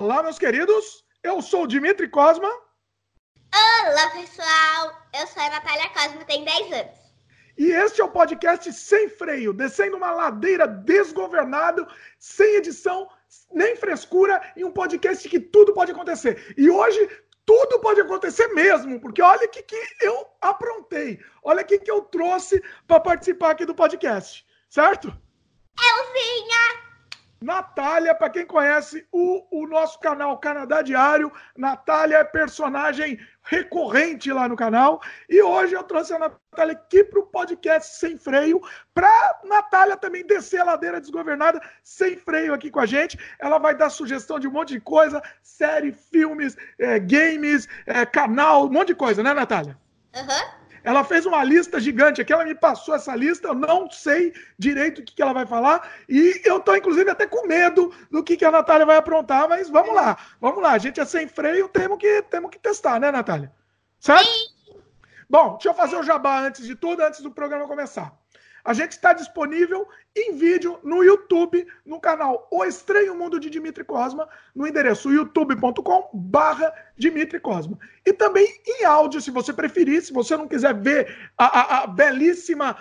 Olá, meus queridos. Eu sou o Dimitri Cosma. Olá, pessoal. Eu sou a Natália Cosma, tenho 10 anos. E este é o podcast Sem Freio, descendo uma ladeira desgovernado, sem edição, nem frescura, e um podcast que tudo pode acontecer. E hoje tudo pode acontecer mesmo, porque olha o que, que eu aprontei, olha o que, que eu trouxe para participar aqui do podcast, certo? Elzinha! Natália, para quem conhece o, o nosso canal Canadá Diário, Natália é personagem recorrente lá no canal. E hoje eu trouxe a Natália aqui para o podcast Sem Freio, para Natália também descer a ladeira desgovernada sem freio aqui com a gente. Ela vai dar sugestão de um monte de coisa: série, filmes, é, games, é, canal, um monte de coisa, né, Natália? Aham. Uhum. Ela fez uma lista gigante aqui, ela me passou essa lista, eu não sei direito o que, que ela vai falar, e eu tô, inclusive, até com medo do que, que a Natália vai aprontar, mas vamos lá, vamos lá, a gente é sem freio, temos que, temos que testar, né, Natália? Certo? Sim. Bom, deixa eu fazer o jabá antes de tudo, antes do programa começar. A gente está disponível em vídeo no YouTube, no canal O Estranho Mundo de Dimitri Cosma, no endereço youtube.com barra Dimitri Cosma. E também em áudio, se você preferir, se você não quiser ver a, a, a belíssima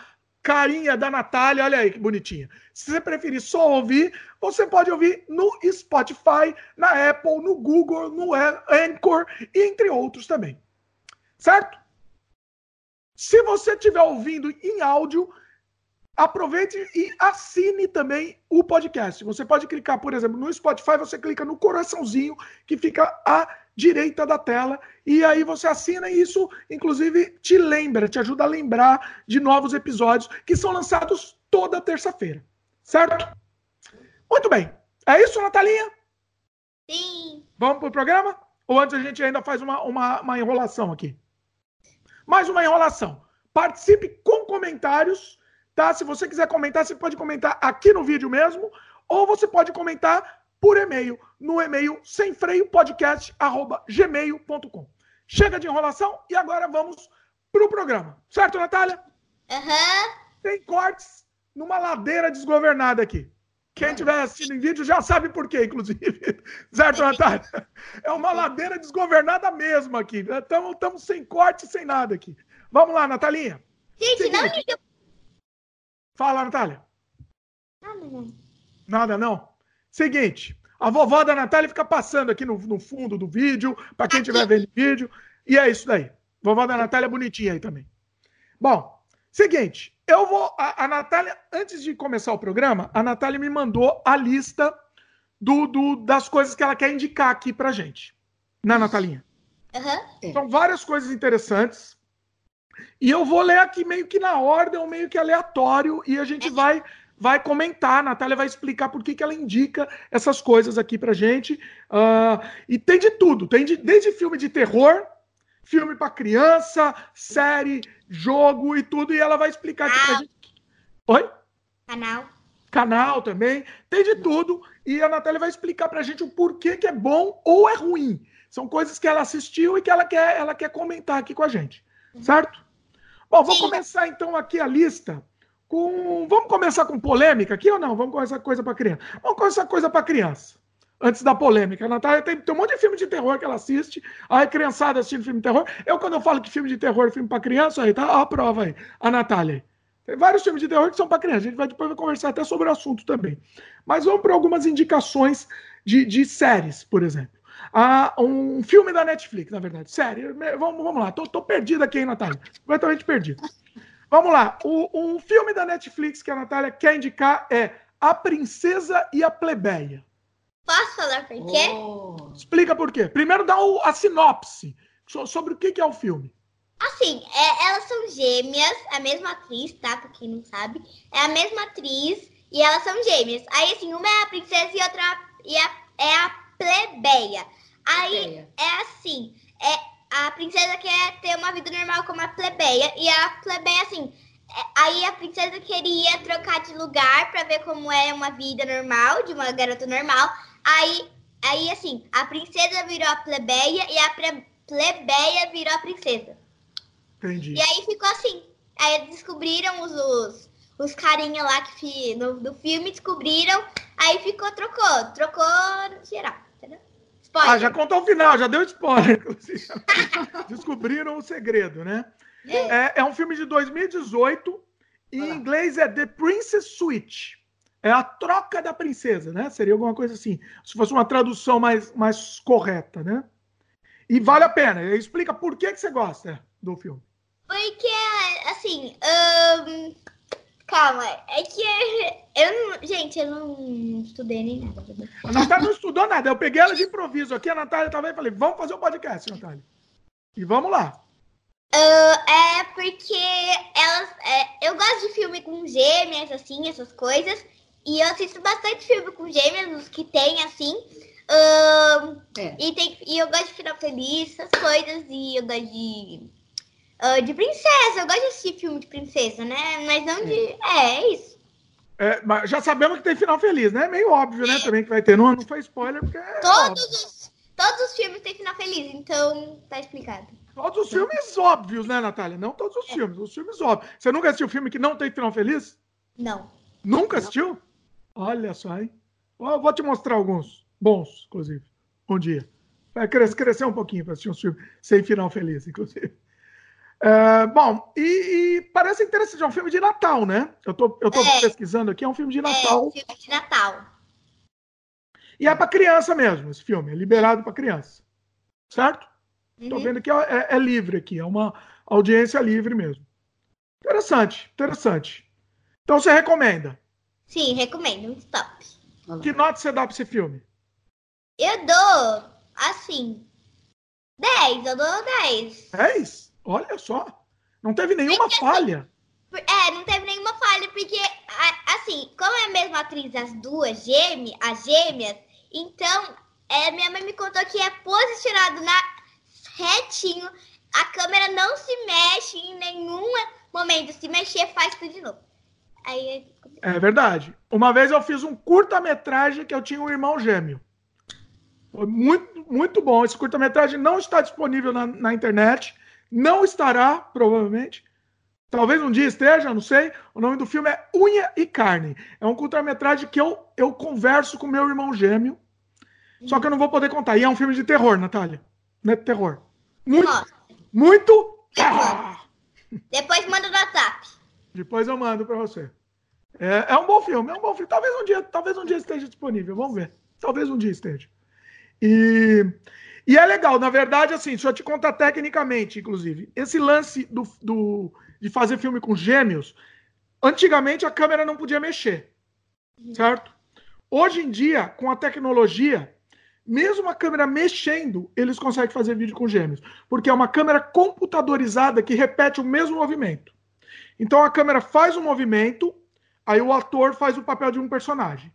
carinha da Natália, olha aí que bonitinha. Se você preferir só ouvir, você pode ouvir no Spotify, na Apple, no Google, no Anchor e entre outros também. Certo? Se você estiver ouvindo em áudio, aproveite e assine também o podcast. Você pode clicar, por exemplo, no Spotify, você clica no coraçãozinho que fica à direita da tela e aí você assina e isso, inclusive, te lembra, te ajuda a lembrar de novos episódios que são lançados toda terça-feira. Certo? Muito bem. É isso, Natalinha? Sim. Vamos pro programa? Ou antes a gente ainda faz uma, uma, uma enrolação aqui? Mais uma enrolação. Participe com comentários tá? Se você quiser comentar, você pode comentar aqui no vídeo mesmo, ou você pode comentar por e-mail, no e-mail semfreiopodcast.gmail.com. Chega de enrolação e agora vamos pro programa. Certo, Natália? Aham. Uhum. Tem cortes numa ladeira desgovernada aqui. Quem estiver assistindo em vídeo já sabe por quê, inclusive. Certo, Natália? É uma ladeira desgovernada mesmo aqui. Estamos sem corte, sem nada aqui. Vamos lá, Natalinha. Gente, Seguinte. não liga Fala, Natália. Nada não. Nada não? Seguinte, a vovó da Natália fica passando aqui no, no fundo do vídeo, para quem estiver vendo o vídeo. E é isso daí. Vovó da Natália é bonitinha aí também. Bom, seguinte, eu vou. A, a Natália, antes de começar o programa, a Natália me mandou a lista do, do, das coisas que ela quer indicar aqui pra gente. Né, Natalinha? Uhum. São várias coisas interessantes. E eu vou ler aqui meio que na ordem, ou meio que aleatório, e a gente vai vai comentar, a Natália vai explicar por que, que ela indica essas coisas aqui pra gente. Uh, e tem de tudo, tem de, desde filme de terror, filme para criança, série, jogo e tudo, e ela vai explicar aqui pra gente. Oi? Canal. Canal também, tem de tudo, e a Natália vai explicar pra gente o porquê que é bom ou é ruim. São coisas que ela assistiu e que ela quer, ela quer comentar aqui com a gente. Certo? Bom, vou começar então aqui a lista com. Vamos começar com polêmica aqui ou não? Vamos começar coisa para criança. Vamos começar coisa para criança. Antes da polêmica. A Natália tem, tem, um monte de filme de terror que ela assiste. Aí, criançada assistindo filme de terror. Eu, quando eu falo que filme de terror é filme para criança, aí tá a prova aí. A Natália. Tem vários filmes de terror que são para criança. A gente vai depois vai conversar até sobre o assunto também. Mas vamos para algumas indicações de, de séries, por exemplo a um filme da Netflix, na verdade. Sério, vamos, vamos lá. Tô, tô perdido aqui, hein, Natália? Completamente perdido. Vamos lá. O, um filme da Netflix que a Natália quer indicar é A Princesa e a Plebeia. Posso falar por quê? Oh. Explica por quê. Primeiro dá o, a sinopse sobre o que, que é o filme. Assim, é, elas são gêmeas, a mesma atriz, tá? Pra quem não sabe. É a mesma atriz e elas são gêmeas. Aí, assim, uma é a princesa e outra e a, é a plebeia. Aí é assim, é, a princesa quer ter uma vida normal como a plebeia, e a plebeia, assim, é, aí a princesa queria trocar de lugar para ver como é uma vida normal, de uma garota normal. Aí, aí assim, a princesa virou a plebeia e a plebeia virou a princesa. Entendi. E aí ficou assim. Aí descobriram os, os, os carinha lá que no, do filme descobriram, aí ficou, trocou, trocou geral. Spoiler. Ah, já contou o final, já deu spoiler. Descobriram o segredo, né? É, é um filme de 2018. Em Olha lá. inglês é The Princess Switch. É a troca da princesa, né? Seria alguma coisa assim. Se fosse uma tradução mais, mais correta, né? E vale a pena. Explica por que, que você gosta do filme. Porque, assim, ahn, calma, é que eu não, gente, eu não estudei nem nada. bom? A Natália não estudou nada. Eu peguei ela de improviso aqui. A Natália também falei: vamos fazer um podcast, Natália. E vamos lá. Ah, é porque elas, é, eu gosto de filme com gêmeas, assim, essas coisas, e eu assisto bastante filme com gêmeas, os que tem, assim, ahn, É. e, tem, e eu gosto de final feliz, essas coisas, e eu gosto de, ah, de princesa, eu gosto de assistir filme de princesa, né, mas não de, é, é isso. É, mas já sabemos que tem final feliz, né? É meio óbvio, né? Também que vai ter. Não, não foi spoiler, porque. É Todos os, todos os filmes têm final feliz, então tá explicado. Todos os filmes óbvios, né, Natália? Não todos os filmes, os filmes óbvios. Você nunca assistiu filme que não tem final feliz? Não. Nunca assistiu? Olha só, hein? Eu vou te mostrar alguns bons, inclusive, um dia. Vai cres- crescer um pouquinho para assistir um filme sem final feliz, inclusive. É, bom, e, e parece interessante, é um filme de Natal, né? Eu tô, eu tô É. pesquisando aqui, é um filme de É, Natal. filme de Natal. E é para criança mesmo, esse filme, é liberado para criança. Certo? Tô Uhum. vendo que é, é- é livre aqui, é uma audiência livre mesmo. Interessante, interessante. Então você recomenda. Sim, recomendo, muito top. Que nota você dá para esse filme? Eu dou, assim, 10, eu dou 10. 10? Olha só. Não teve nenhuma falha. Por- É, não teve nenhuma falha, porque, assim, como é a mesma atriz as duas gêmeas, as gêmeas, então, é, minha mãe me contou que é posicionado na retinho, a câmera não se mexe em nenhum momento, se mexer faz tudo de novo. Aí, É verdade. Uma vez eu fiz um curta-metragem que eu tinha um irmão gêmeo. Foi muito, muito bom. Esse curta-metragem não está disponível na, na internet. Não estará, provavelmente. Talvez um dia esteja, não sei. O nome do filme é Unha e Carne. É um curta-metragem que eu, eu converso com meu irmão gêmeo. Só que eu não vou poder contar. E é um filme de terror, Natália. Não é terror. Muito, muito. Ah! depois manda no WhatsApp. Depois eu mando para você. É, é um bom filme, é um bom filme. Talvez um dia, talvez um dia esteja disponível, vamos ver. Talvez um dia esteja. E, e é legal, na verdade, assim, deixa eu te contar tecnicamente, inclusive. Esse lance do, do- de fazer filme com gêmeos, antigamente a câmera não podia mexer, certo? Hoje em dia, com a tecnologia, mesmo a câmera mexendo, eles conseguem fazer vídeo com gêmeos, porque é uma câmera computadorizada que repete o mesmo movimento. Então a câmera faz um movimento, aí o ator faz o papel de um personagem.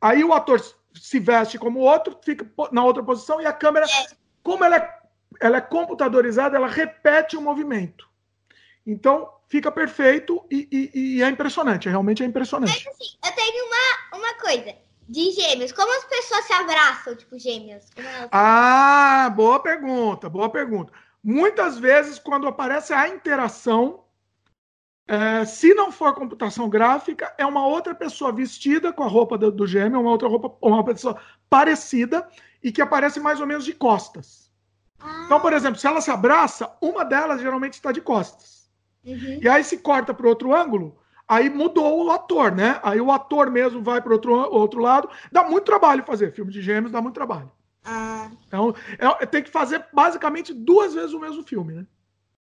Aí o ator se veste como outro, fica na outra posição e a câmera, como ela é, ela é computadorizada, ela repete o movimento. Então fica perfeito e, e- e é impressionante, realmente é impressionante. Assim, eu tenho uma, uma coisa. De gêmeos, como as pessoas se abraçam, tipo gêmeos? Ah, boa pergunta, boa pergunta. Muitas vezes, quando aparece a interação, é, se não for computação gráfica, é uma outra pessoa vestida com a roupa do, do gêmeo, uma outra roupa, uma pessoa parecida e que aparece mais ou menos de costas. Ah, Então, por exemplo, se ela se abraça, uma delas geralmente está de costas. uhum. E aí se corta para outro ângulo, aí mudou o ator, né? Aí o ator mesmo vai para outro, outro lado. Dá muito trabalho fazer filme de gêmeos, dá muito trabalho. Ah, Então, é- tem que fazer basicamente duas vezes o mesmo filme, né?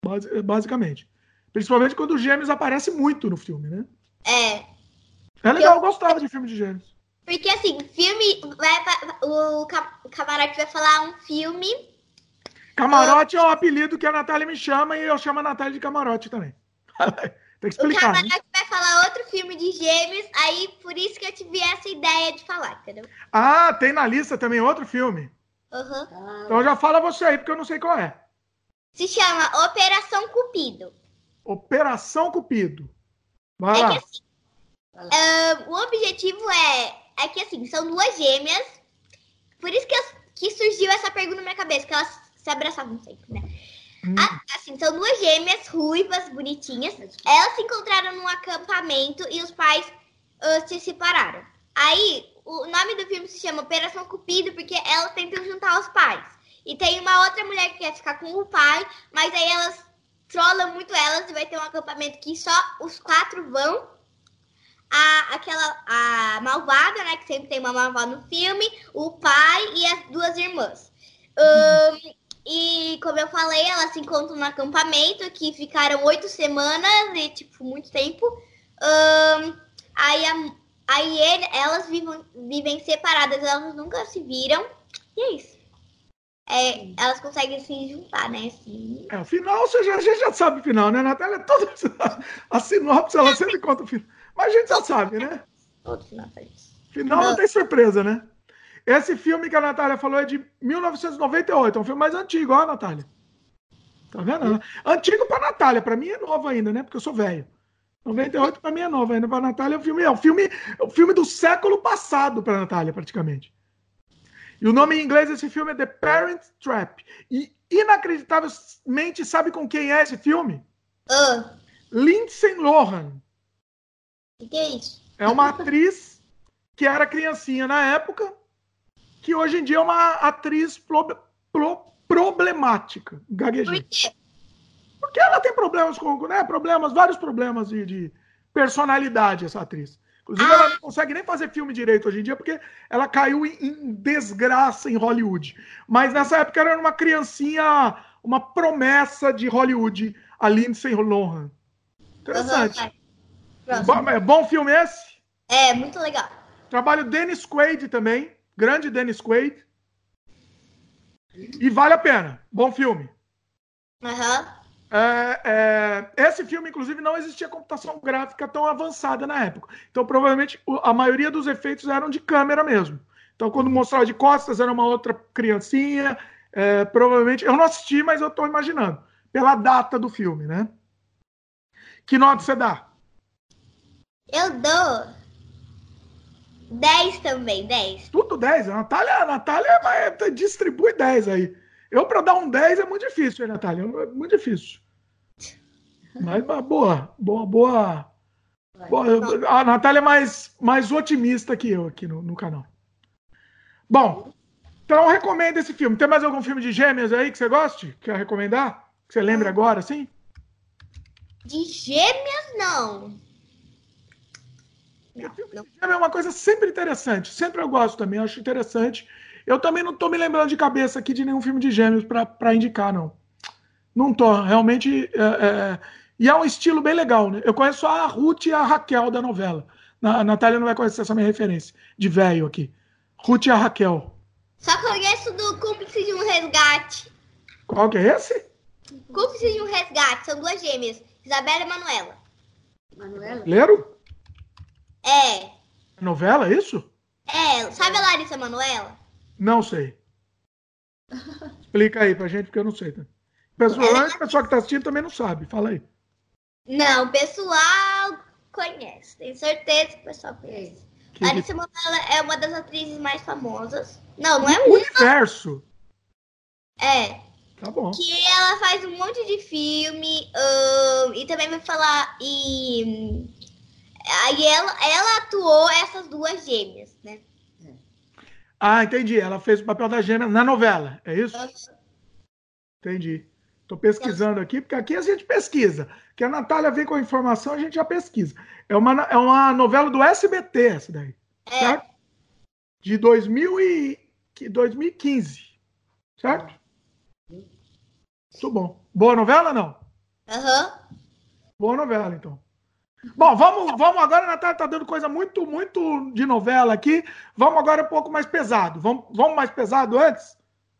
Basi- basicamente. Principalmente quando os gêmeos aparecem muito no filme, né? é. É legal, eu gostava de filme de gêmeos. Porque assim, filme. Vai, o ca- o camarote vai falar um filme. Camarote é o apelido que a Natália me chama e eu chamo a Natália de camarote também. tem que O explicar, né? camarote vai falar outro filme de gêmeos. Aí por isso que eu tive essa ideia de falar, entendeu? Ah, tem na lista também outro filme. Uhum. Então já fala você aí, porque eu não sei qual é. Se chama Operação Cupido. Operação Cupido. Vai É lá. que assim, ah, o objetivo é, é que assim, são duas gêmeas. Por isso que, eu- que surgiu essa pergunta na minha cabeça, que elas se abraçavam sempre, né? Hum, Ah, assim, são duas gêmeas ruivas, bonitinhas. Elas se encontraram num acampamento e os pais ah, se separaram. Aí, o nome do filme se chama Operação Cupido porque elas tentam juntar os pais. E tem uma outra mulher que quer ficar com o pai, mas aí elas trollam muito elas e vai ter um acampamento que só os quatro vão. A, aquela a malvada, né? Que sempre tem uma malvada no filme, o pai e as duas irmãs. Um, e como eu falei, elas se encontram no acampamento que ficaram oito semanas e, tipo, muito tempo. Um, aí a, aí ele, elas vivem, vivem separadas, elas nunca se viram. E é isso. É, elas conseguem se juntar, né? Assim. É, o final, já, a gente já sabe o final, né, Natália? Toda a sinopse, ela sempre conta o final. Mas a gente já sabe, né? Todo final. Final não tem surpresa, né? Esse filme que a Natália falou é de 1998, é um filme mais antigo, ó, Natália. Tá vendo? Antigo pra Natália, pra mim é novo ainda, né? Porque eu sou velho. 98 pra mim é novo ainda, pra Natália é um filme, é um filme, é um filme do século passado pra Natália, praticamente. E o nome em inglês desse filme é The Parent Trap. E inacreditavelmente, sabe com quem é esse filme? Uh, Lindsay Lohan. o que é isso? É uma atriz que era criancinha na época, que hoje em dia é uma atriz pro- pro- problemática. Gaguejei. Por quê? Porque ela tem problemas com, né? Problemas, vários problemas de, de personalidade, essa atriz. Inclusive, ela não consegue nem fazer filme direito hoje em dia, porque ela caiu em, em desgraça em Hollywood. Mas nessa época ela era uma criancinha, uma promessa de Hollywood, a Lindsay Lohan. Interessante. Próximo. Bom, é bom filme esse? É, muito legal. Trabalho Dennis Quaid também. Grande Dennis Quaid. E vale a pena. Bom filme. Aham. É, é, esse filme, inclusive, não existia computação gráfica tão avançada na época. Então, provavelmente, a maioria dos efeitos eram de câmera mesmo. Então, quando mostrava de costas, era uma outra criancinha. é, provavelmente. Eu não assisti, mas eu estou imaginando. Pela data do filme, né? Que nota você dá? Eu dou 10 também, 10. Tudo 10. A Natália, a Natália vai- distribui 10 aí. Eu, para dar um 10, é muito difícil, hein, Natália? É muito difícil. Mas, mas boa, boa, boa. boa. A Natália é mais, mais otimista que eu aqui no, no canal. Bom, então recomendo esse filme. Tem mais algum filme de gêmeas aí que você goste? Quer recomendar? Que você lembre agora, sim? De gêmeas, não. Não, não. É uma coisa sempre interessante. Sempre eu gosto também, acho interessante. Eu também não tô me lembrando de cabeça aqui de nenhum filme de gêmeos para indicar, não. Não tô. Realmente. é, é, E é um estilo bem legal, né? Eu conheço a Ruth e a Raquel da novela. Na- A Natália não vai conhecer essa minha referência de velho aqui. Ruth e a Raquel. Só conheço do Cúmplice de um Resgate. Qual que é esse? Cúmplice de um Resgate, são duas gêmeas. Isabela e Manuela. Manuela? Leram? É. Novela, é isso? É, sabe a Larissa Manuela? Não sei. Explica aí pra gente, porque eu não sei. Tá? Pessoal, o pessoal que tá assistindo também não sabe. Fala aí. Não, o pessoal conhece. Tenho certeza que o pessoal conhece. Que- Larissa Manoela é uma das atrizes mais famosas. Não, não é uma. universo. É. Tá bom. Que ela faz um monte de filme. ahn, e também vai falar. E. Aí ela, ela atuou essas duas gêmeas, né? Ah, entendi. Ela fez o papel da gêmea na novela. É isso? Entendi. Tô pesquisando aqui, porque aqui a gente pesquisa. Que a Natália vem com a informação, a gente já pesquisa. É uma, é uma novela do SBT, essa daí. É. Certo? De 2000 e, que- 2015. Certo? Muito bom. Boa novela, não? Aham. Boa novela, então. Bom, vamos, vamos agora, a Natália tá dando coisa muito, muito de novela aqui. Vamos agora um pouco mais pesado. Vamos, vamos mais pesado antes?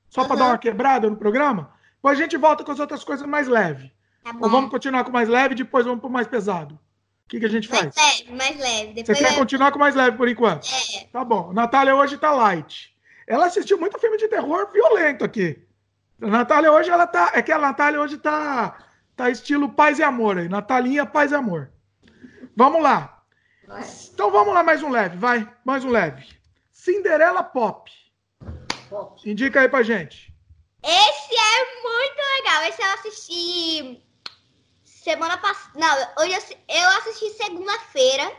Só para Aham. dar uma quebrada no programa? Depois a gente volta com as outras coisas mais leves. Tá Ou vamos continuar com mais leve e depois vamos pro mais pesado? O que, que a gente faz? Mais leve, mais leve. Você Depois quer vai- continuar com mais leve por enquanto? É. Tá bom. Natália hoje tá light. Ela assistiu muito filme de terror violento aqui. A Natália hoje, ela tá. É que a Natália hoje tá, tá estilo paz e amor aí. Natalinha, paz e amor. Vamos lá. Vai. Então vamos lá, mais um leve, vai. Mais um leve. Cinderela Pop. Pop. Indica aí pra gente. Esse é muito legal. Esse eu assisti semana passada. Não, hoje eu assi- eu assisti segunda-feira.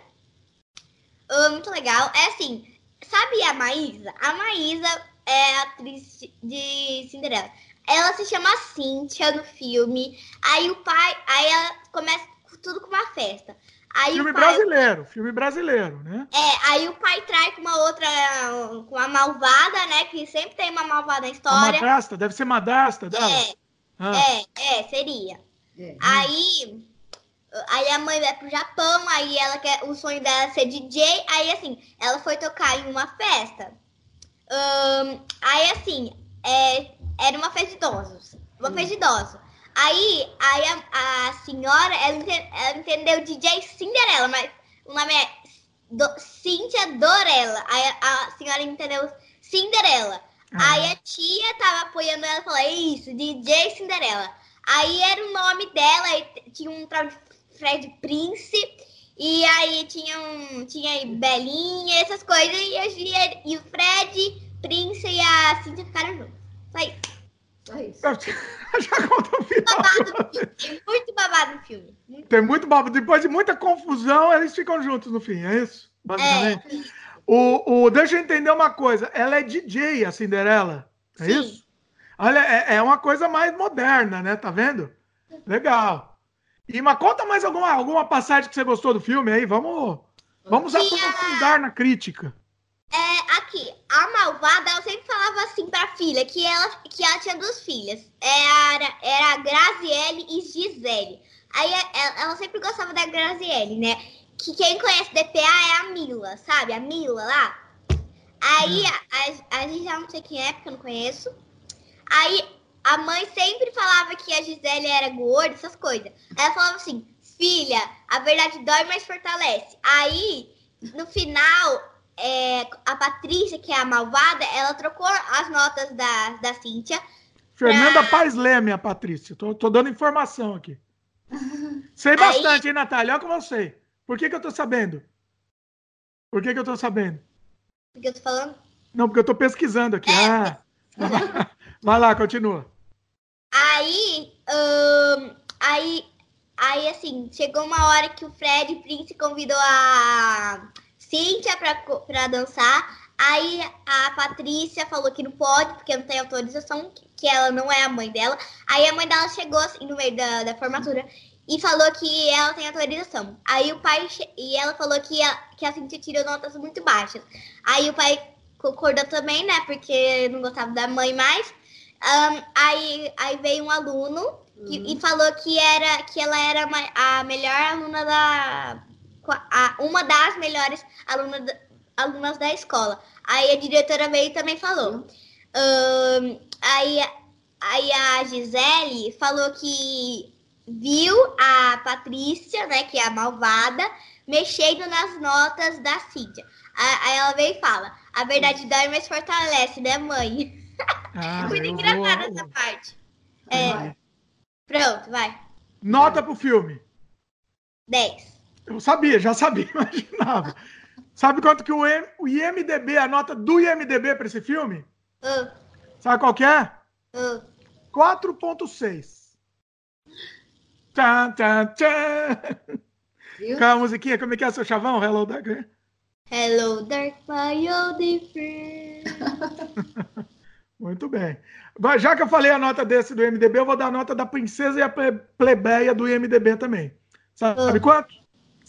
Ah, muito legal. É assim, sabe a Maísa? A Maísa é atriz de Cinderela. Ela se chama Cíntia no filme. Aí o pai. Aí ela começa tudo com uma festa. Aí filme pai, brasileiro, filme brasileiro, né? É, aí o pai trai com uma outra. Com uma malvada, né? Que sempre tem uma malvada na A história. madrasta, deve ser madrasta dela. É, Ah, é, é, seria. É. Aí, aí a mãe vai pro Japão, aí ela quer, o sonho dela é ser DJ, aí assim, ela foi tocar em uma festa. Ahn, aí assim, é, era uma festa de idosos. Uma festa de idosos. Aí, aí a, a senhora, ela, ente- ela entendeu DJ Cinderela, mas o nome é Do, Cíntia Dorella. Aí a, a senhora entendeu Cinderela. Ah. Aí a tia tava apoiando ela e falou, é isso, DJ Cinderela. Aí era o nome dela, t- tinha um tal de Fred Prince, e aí tinha, um, tinha aí Belinha, essas coisas, e, a e o Fred, Prince e a Cíntia ficaram juntos. Só isso. Só isso. Já conta o final. Babado. Tem muito babado no filme. Muito. Tem muito babo. Depois de muita confusão, eles ficam juntos no fim, é isso? Basicamente. O, o, deixa eu entender uma coisa. Ela é DJ, a Cinderela. É Sim. isso? Olha, é, é uma coisa mais moderna, né? Tá vendo? Legal. E mas conta mais alguma, alguma passagem que você gostou do filme aí. Vamos, vamos aprofundar na crítica. É, aqui, a malvada, ela sempre falava assim pra filha, que ela, que ela tinha duas filhas. Era, era a Graziele e Gisele. Aí a- ela, ela sempre gostava da Graziele, né? Que quem conhece DPA é a Mila, sabe? A Mila lá. Aí a, a, a gente já não sei quem é, porque eu não conheço. Aí a mãe sempre falava que a Gisele era gorda, essas coisas. Aí ela falava assim, filha, a verdade dói, mas fortalece. Aí, no final, é, a Patrícia, que é a malvada, ela trocou as notas da, da Cíntia. Fernanda Pra- Paz Leme, a Patrícia. Tô, tô dando informação aqui. Sei bastante, hein, Natália? Olha como eu sei. Por que, que eu tô sabendo? Por que, que eu tô sabendo? Porque eu tô falando. Não, porque eu tô pesquisando aqui. É. Ah. Vai lá, continua. Aí, aí, aí, assim, chegou uma hora que o Fred Prince convidou a Cíntia pra, pra dançar. Aí a Patrícia falou que não pode, porque não tem autorização, que- ela não é a mãe dela. Aí a mãe dela chegou assim no meio da, da formatura e falou que ela tem autorização. Aí o pai e ela falou que a, que a Cíntia tirou notas muito baixas. Aí o pai concordou também, né? Porque não gostava da mãe mais. Ahn, aí, aí veio um aluno que- e falou que era que ela era a melhor aluna da a- uma das melhores alunas da, alunas da escola. Aí a diretora veio e também falou. Ahn, aí, aí a Gisele falou que viu a Patrícia, né, que é a malvada, mexendo nas notas da Cíntia. A- Aí ela veio e fala: a verdade dói, mas fortalece, né, mãe? Ah, Muito eu engraçada vou- essa parte. É, pronto, vai. Nota pro filme. 10. Eu sabia, já sabia, imaginava. Sabe quanto que o, M- o IMDB, a nota do IMDB para esse filme? Uh, Sabe qual que é? uh. 4.6. Tchan, tchan, tchan. Viu? Com a musiquinha, como é que é, seu chavão? Hello, Dark. Hello, dark my old friend. Muito bem. Já que eu falei a nota desse do IMDB, eu vou dar a nota da princesa e a ple- plebeia do IMDB também. Sabe Ah. quanto?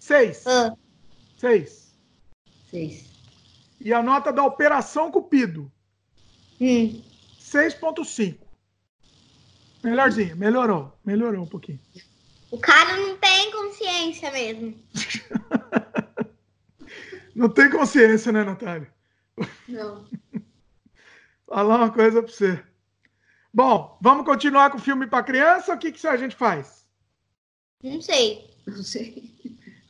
Seis. Uh, Seis. Seis. E a nota da Operação Cupido? hum. 6.5. Melhorzinho, melhorou. Melhorou um pouquinho. O cara não tem consciência mesmo. Não tem consciência, né, Natália? Não. Falar uma coisa pra você. Bom, vamos continuar com o filme para criança ou o que, que a gente faz? Não sei. Não sei.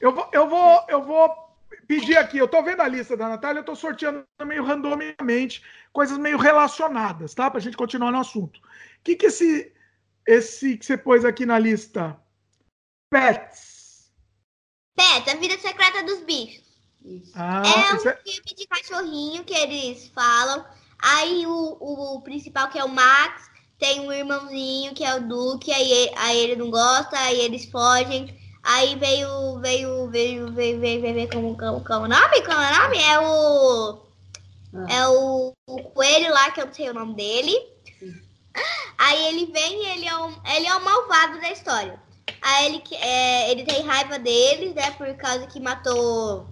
Eu vou, eu vou, eu vou pedir aqui. Eu tô vendo a lista da Natália, eu tô sorteando meio randomicamente coisas meio relacionadas, tá? Pra gente continuar no assunto. O que, que esse, esse que você pôs aqui na lista? Pets. Pet, a vida secreta dos bichos. Isso. Ah, é um é- filme de cachorrinho que eles falam. Aí o, o, principal, que é o Max, tem um irmãozinho que é o Duque, aí, aí ele não gosta, aí eles fogem. Aí veio, veio, veio, veio, veio, veio, veio como, como, como o nome? Como é o nome? É o. Ah. É o, o coelho lá, que eu não sei o nome dele. Aí ele vem e ele é, um, ele é o malvado da história. Aí ele, é, ele tem raiva deles, né? Por causa que matou.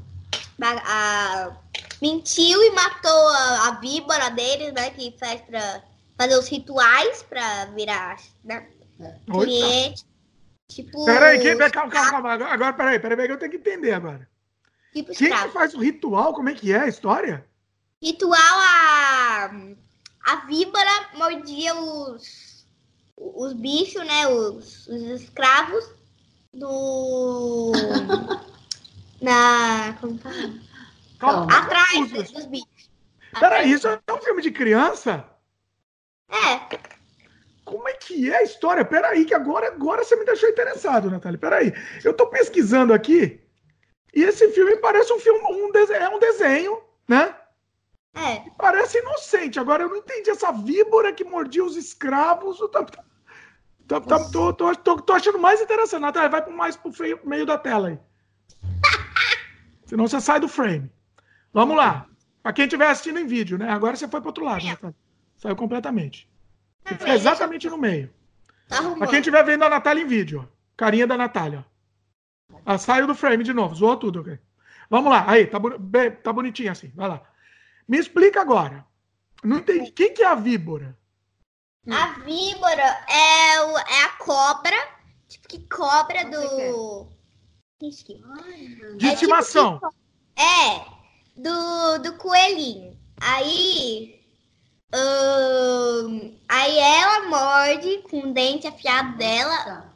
A, a- mentiu e matou a, a víbora deles, né? Que faz pra fazer os rituais pra virar né, cliente. Tipo. Peraí, quem, calma, calma, calma. Agora, peraí, peraí, peraí, que eu tenho que entender agora. Tipo Quem que faz o ritual? Como é que é a história? Ritual a. A víbora mordia os. Os bichos, né? Os, os escravos do. Na. Como fala? Calma. Atrás dos bichos. Peraí, isso é um filme de criança? É, Como é que é a história? Peraí, que agora, agora você me deixou interessado, Natália. Peraí. Eu tô pesquisando aqui e esse filme parece um filme, um desenho, é um desenho, né? é. Parece inocente. Agora eu não entendi essa víbora que mordia os escravos. Eu Tá, tá, tá- tô, tô, tô, tô achando mais interessante. Natália, vai pro mais pro feio- meio da tela aí. Senão você sai do frame. Vamos lá. Pra quem estiver assistindo em vídeo, né? Agora você foi pro outro lado, Natália. Saiu completamente. Você fica exatamente no meio. Tá Pra arrumando. quem estiver vendo a Natália em vídeo, ó. Carinha da Natália, ó. Ah, saiu do frame de novo, zoou tudo, ok? Vamos lá, aí, tá, tá bonitinho assim, vai lá. Me explica agora. Não entendi. Quem que é a víbora? A víbora é, o, é a cobra. Tipo que cobra do. Que- De É estimação. É, do, do coelhinho. Aí. Aí ela morde com o dente afiado dela.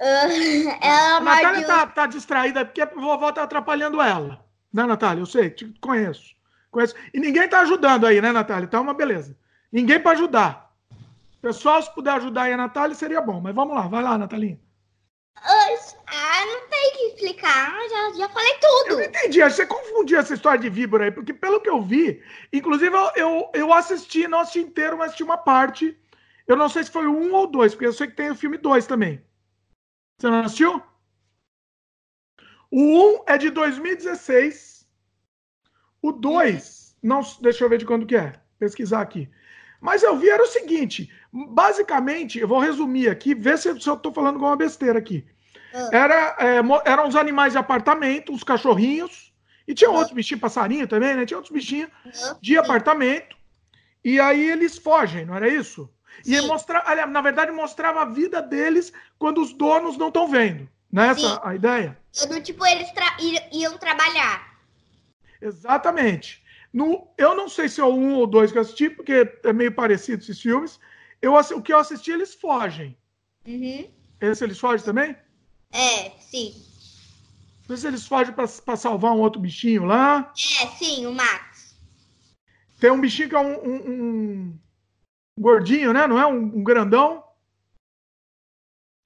Ahn, ela A morde. Natália o- tá, tá distraída porque a vovó tá atrapalhando ela. Né, Natália? Eu sei, te conheço. conheço. E ninguém tá ajudando aí, né, Natália? Tá uma beleza. Ninguém para ajudar. Pessoal, se puder ajudar aí a Natália, seria bom. Mas vamos lá, vai lá, Natalinha. Ah, não tem que explicar. Já, já falei tudo. Eu não entendi, você confundiu essa história de víbora aí, porque pelo que eu vi, inclusive eu, eu, eu assisti, não assisti inteiro, mas assisti uma parte. Eu não sei se foi um ou dois, porque eu sei que tem o filme dois também. Você não assistiu? O um é de 2016. O dois, não, deixa eu ver de quando que é. Pesquisar aqui. Mas eu vi era o seguinte, basicamente, eu vou resumir aqui, ver se, se eu tô falando alguma besteira aqui. Ah. Era, é, eram os animais de apartamento, os cachorrinhos, e tinha Ah. outros bichinhos, passarinho também, né? Tinha outros bichinhos Aham, de apartamento. E aí eles fogem, não era isso? E aí Sim. mostra, aliás, na verdade, mostrava a vida deles quando os donos não estão vendo. Não é essa Sim. a ideia? Do tipo, eles tra- iam trabalhar. Exatamente. No, eu não sei se é o um ou dois que eu assisti, porque é meio parecido esses filmes. Eu, o que eu assisti, eles fogem. Uhum. Esse eles fogem também? É, sim. Não sei se eles fogem para salvar um outro bichinho lá. É, sim, o Max. Tem um bichinho que é um, um- um gordinho, né? Não é? Um, um grandão.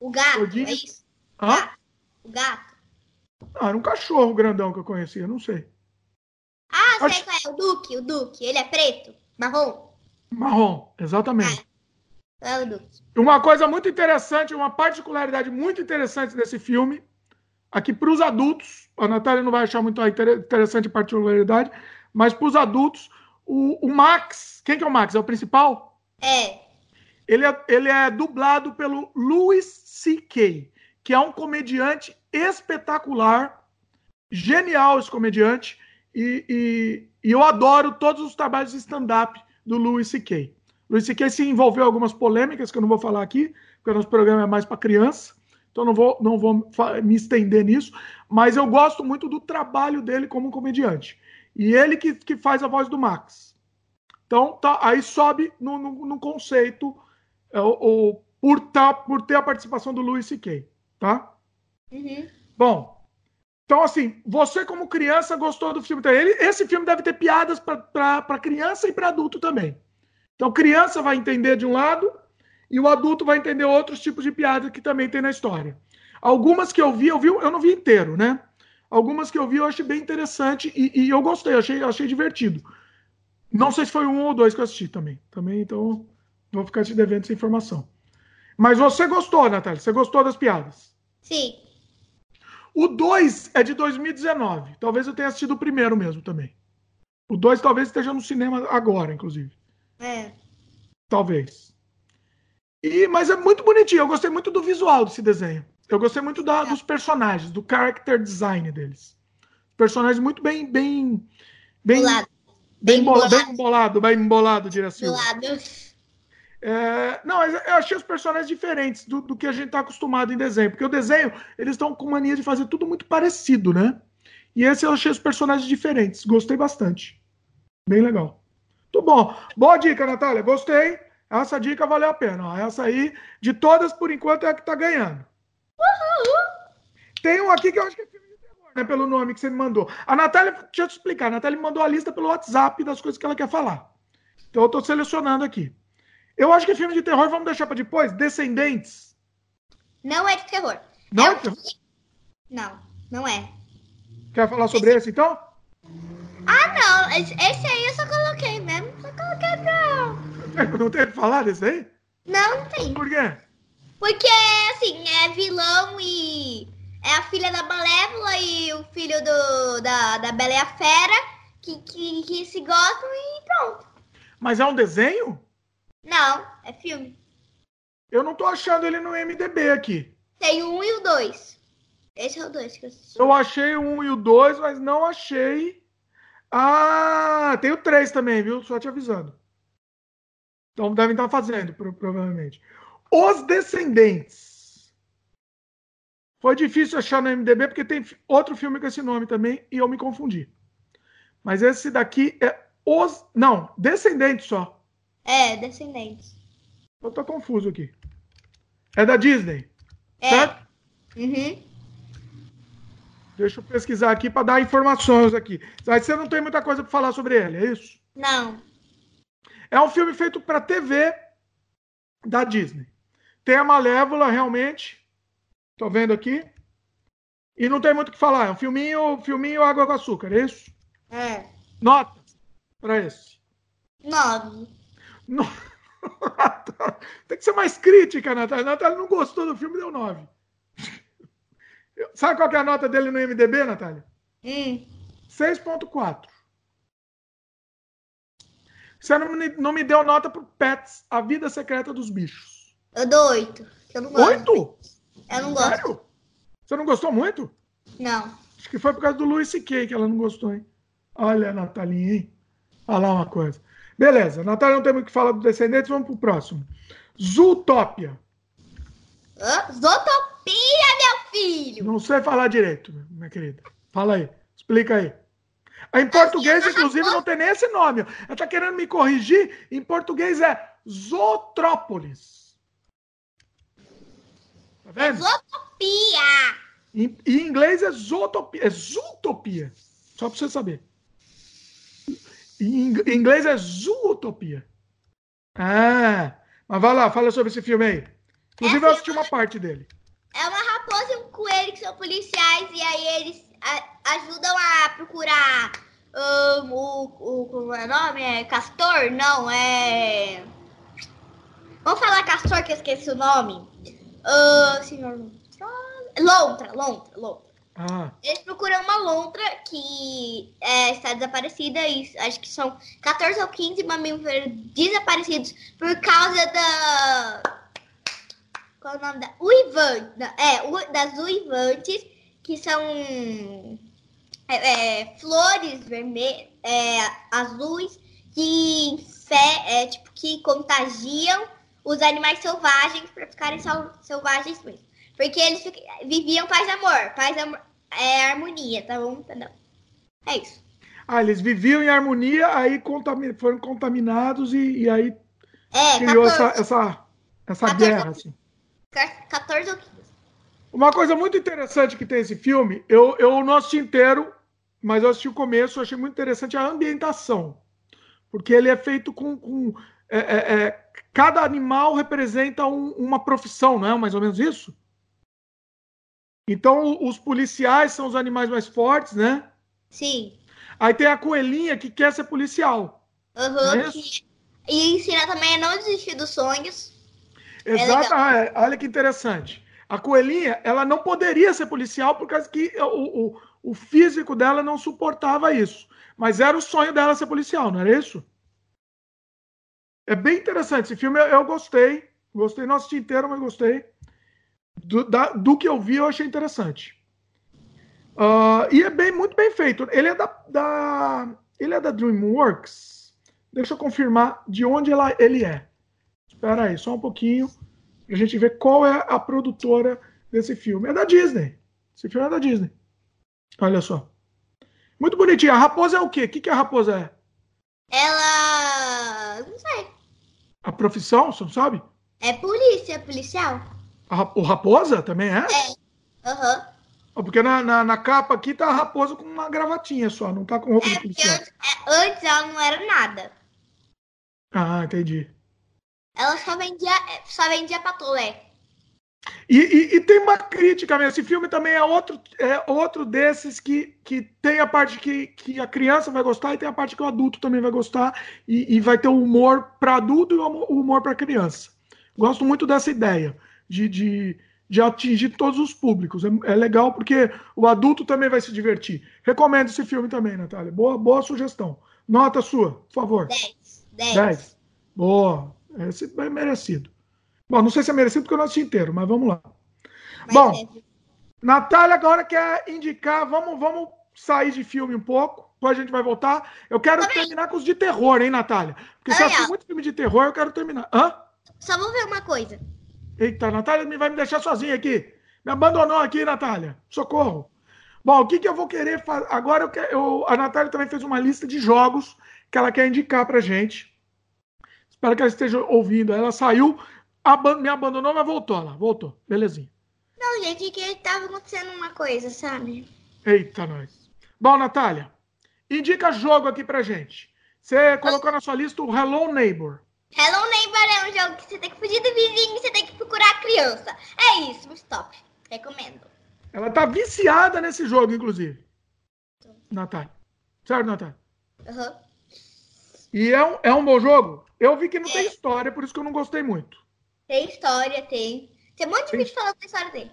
O gato, Gordinho. é isso? Hã? O gato. Ah, era um cachorro grandão que eu conhecia, não sei. Ah, sei Acho- qual é. O Duque, o Duque. Ele é preto, marrom. Marrom, exatamente. É. Uma coisa muito interessante, uma particularidade muito interessante desse filme, aqui para os adultos, a Natália não vai achar muito inter- interessante a particularidade, mas para os adultos, o, o Max, quem que é o Max? É o principal? É. Ele é, ele é dublado pelo Louis C.K., que é um comediante espetacular, genial esse comediante, e, e- e eu adoro todos os trabalhos de stand-up do Louis C.K. Louis C.K. se envolveu em algumas polêmicas que eu não vou falar aqui, porque o nosso programa é mais para criança, então não vou, não vou me estender nisso, mas eu gosto muito do trabalho dele como comediante. E ele que, que faz a voz do Max. Então, tá, aí sobe no, no, no conceito é, o, o- por, tá, por ter a participação do Louis C.K., tá? Uhum. Bom, então assim, você como criança gostou do filme. Ele- esse filme deve ter piadas para criança e para adulto também. Então, criança vai entender de um lado e o adulto vai entender outros tipos de piadas que também tem na história. Algumas que eu vi, eu, vi, eu não vi inteiro, né? Algumas que eu vi eu achei bem interessante e, e eu gostei, achei, achei divertido. Não sei se foi um ou dois que eu assisti também. Também, então, vou ficar te devendo essa informação. Mas você gostou, Natália? Você gostou das piadas? Sim. O 2 é de 2019. Talvez eu tenha assistido o primeiro mesmo também. O 2 talvez esteja no cinema agora, inclusive. É. Talvez. E, mas é muito bonitinho. Eu gostei muito do visual desse desenho. Eu gostei muito da- dos personagens, do character design deles. Personagens muito bem, bem, bem, Do lado. bem, Bem bola- bolado. bem bolado, bem bolado, diria assim. É, não, eu achei os personagens diferentes do, do que a gente está acostumado em desenho. Porque o desenho, eles estão com mania de fazer tudo muito parecido, né? E esse eu achei os personagens diferentes. Gostei bastante. Bem legal. Muito bom. Boa dica, Natália. Gostei. Essa dica valeu a pena. ó. Essa aí, de todas, por enquanto, é a que tá ganhando. Tem um aqui que eu acho que é filme de terror, né? Pelo nome que você me mandou. A Natália, deixa eu te explicar. A Natália me mandou a lista pelo WhatsApp das coisas que ela quer falar. Então eu tô selecionando aqui. Eu acho que é filme de terror, vamos deixar para depois. Descendentes. Não é de terror. Não? É um- Não, não é. Quer falar sobre esse então? Ah, não. Esse aí eu só coloquei mesmo. Só coloquei pra. Não tem que falar desse aí? Não, não tem. Por quê? Porque, assim, é vilão e. É a filha da Malévola e o filho do, da, da Bela e a Fera que, que, que se gostam e pronto. Mas é um desenho? Não, é filme. Eu não tô achando ele no MDB aqui. Tem o um e o dois. Esse é o dois que eu assisti. Eu achei o um e o dois, mas não achei. Ah, tem o três também, viu? Só te avisando. Então devem estar fazendo, pro- provavelmente. Os Descendentes. Foi difícil achar no MDB, porque tem outro filme com esse nome também, e eu me confundi. Mas esse daqui é Os. Não, Descendentes só. É, Descendentes. Eu tô confuso aqui. É da Disney, É. certo? Uhum. Deixa eu pesquisar aqui para dar informações aqui. Aí você não tem muita coisa para falar sobre ele, é isso? Não. É um filme feito para TV da Disney. Tem a Malévola, realmente. Tô vendo aqui. E não tem muito o que falar. É um filminho, filminho água com açúcar, é isso? É. Nota para esse. Nove. No- Tem que ser mais crítica, Natália. Natália não gostou do filme, deu 9. Sabe qual é a nota dele no MDB, Natália? Hum. 6.4. Você não me, não me deu nota pro Pets, A Vida Secreta dos Bichos. Eu dou oito. Eu não gosto. Oito? Eu não gosto. Sério? Você não gostou muito? Não. Acho que foi por causa do Louis C.K. que ela não gostou, hein? Olha a Natalinha, hein? Falar uma coisa. Beleza, Natália não tem muito o que falar do Descendentes, vamos pro próximo. Zootopia. Zootopia, meu filho! Não sei falar direito, minha querida. Fala aí, explica aí. Em português, inclusive, não tem nem esse nome. Ela tá querendo me corrigir. Em português é Zootrópolis. Tá vendo? Zootopia! Em, em inglês é Zootopia. É Zootopia. Só pra você saber. Em, em inglês é Zootopia. Ah, mas vai lá, fala sobre esse filme aí. Inclusive, eu assisti uma parte dele. É uma raposa e um coelho que são policiais e aí eles a- ajudam a procurar hum, o, o. Como é o nome? É Castor? Não, é. Vamos falar Castor que eu esqueci o nome. Ah, senhor. Lontra, lontra, lontra. Ah, Eles procuram uma lontra que é, está desaparecida e acho que são 14 ou 15 mamíferos desaparecidos por causa da. Qual é o nome da? Uivante. É, das uivantes, que são é, é, flores vermelhas, é, azuis, que, é, tipo, que contagiam os animais selvagens para ficarem sel- selvagens mesmo. Porque eles viviam paz e amor. Paz e amor é harmonia, tá bom? Entendeu? É isso. Ah, eles viviam em harmonia, aí foram contaminados e, e aí É, criou 14, essa, essa, essa 14. guerra. Assim. 14 ou 15. Uma coisa muito interessante que tem esse filme, eu, eu não assisti inteiro, mas eu assisti o começo, eu achei muito interessante a ambientação. Porque ele é feito com. com é, é, é, cada animal representa um- uma profissão, não é mais ou menos isso? Então, os policiais são os animais mais fortes, né? Sim. Aí tem a coelhinha que quer ser policial. Uhum, É que- E ensina também a não desistir dos sonhos. Exato. Ah, é, olha que interessante. A coelhinha, ela não poderia ser policial por causa que o, o, o físico dela não suportava isso. Mas era o sonho dela ser policial, não era isso? É bem interessante. Esse filme eu, eu gostei. Gostei, não assisti inteiro, mas gostei. Do, da, do que eu vi, eu achei interessante. Uh, e é bem, muito bem feito. Ele é da, da, ele é da DreamWorks. Deixa eu confirmar de onde ela, ele é. Espera aí, só um pouquinho. Pra gente ver qual é a produtora desse filme. É da Disney. Esse filme é da Disney. Olha só. Muito bonitinho. A raposa é o quê? O que, que a raposa é? Ela. Não sei. A profissão, você não sabe? É polícia, policial. A, o raposa também é? É. Aham. Uhum. Porque na, na, na, capa aqui tá a raposa com uma gravatinha só, não tá com roupa é, de policial. Antes, é, antes ela não era nada. Ah, entendi. Ela só vendia, só vendia patolé. E, e, e, tem uma crítica mesmo. Esse filme também é outro, é outro desses que, que tem a parte que, que a criança vai gostar e tem a parte que o adulto também vai gostar e, e vai ter o humor para adulto e o humor para criança. Gosto muito dessa ideia de, de, de atingir todos os públicos. É, é, legal porque o adulto também vai se divertir. Recomendo esse filme também, Natália. Boa, boa sugestão. Nota sua, por favor. 10. 10. 10. Boa. Esse é merecido. Bom, não sei se é merecido porque eu não assisti inteiro, mas vamos lá. Bom, é. Natália agora quer indicar, vamos, vamos sair de filme um pouco, depois a gente vai voltar. Eu quero Também. terminar com os de terror, hein, Natália? Porque se assiste muito filme de terror, eu quero terminar. Hã? Só vou ver uma coisa. Eita, a Natália vai me deixar sozinha aqui. Me abandonou aqui, Natália. Socorro. Bom, o que, que eu vou querer fazer? Agora eu, quero, eu, a Natália também fez uma lista de jogos que ela quer indicar pra gente. Espero que ela esteja ouvindo. Ela saiu, me abandonou, mas voltou lá. Voltou. Belezinha. Não, gente, que tava acontecendo uma coisa, sabe? Eita, nós. Bom, Natália, indica jogo aqui pra gente. Você colocou na sua lista o Hello Neighbor. Hello Neighbor é um jogo que você tem que fugir do vizinho e você tem que procurar a criança. É isso, stop. Recomendo. Ela tá viciada nesse jogo, inclusive. Natália. Certo, Natália? Aham. Uhum. E é um, é um bom jogo? Eu vi que não é. tem história, por isso que eu não gostei muito. Tem história, tem. Tem um monte de tem... vídeo falando da história dele.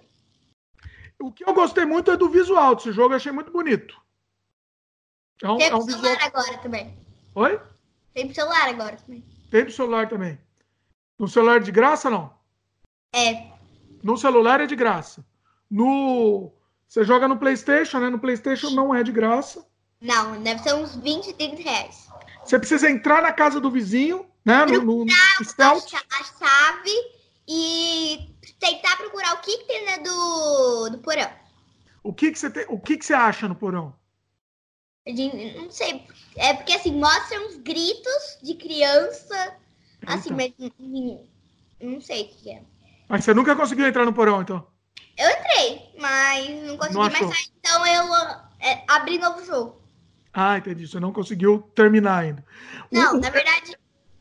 O que eu gostei muito é do visual desse jogo, eu achei muito bonito. É um, tem é um celular visual... agora também. Oi? Tem pro celular agora também. Tem pro celular também. No celular de graça, não? É. No celular é de graça. No. Você joga no PlayStation, né? No PlayStation não é de graça. Não, deve ser uns 20, 30 reais. Você precisa entrar na casa do vizinho, né? No, no, no a, chave e tentar procurar o que, que tem dentro do, do porão. O que, que você tem, o que, que você acha no porão? não sei. É porque assim, mostra uns gritos de criança. Assim, mas não sei o que é. Mas você nunca conseguiu entrar no porão, então? Eu entrei, mas não consegui não mais sair. Então eu é, abri novo jogo. Ah, entendi. Você não conseguiu terminar ainda. Não, o... na verdade,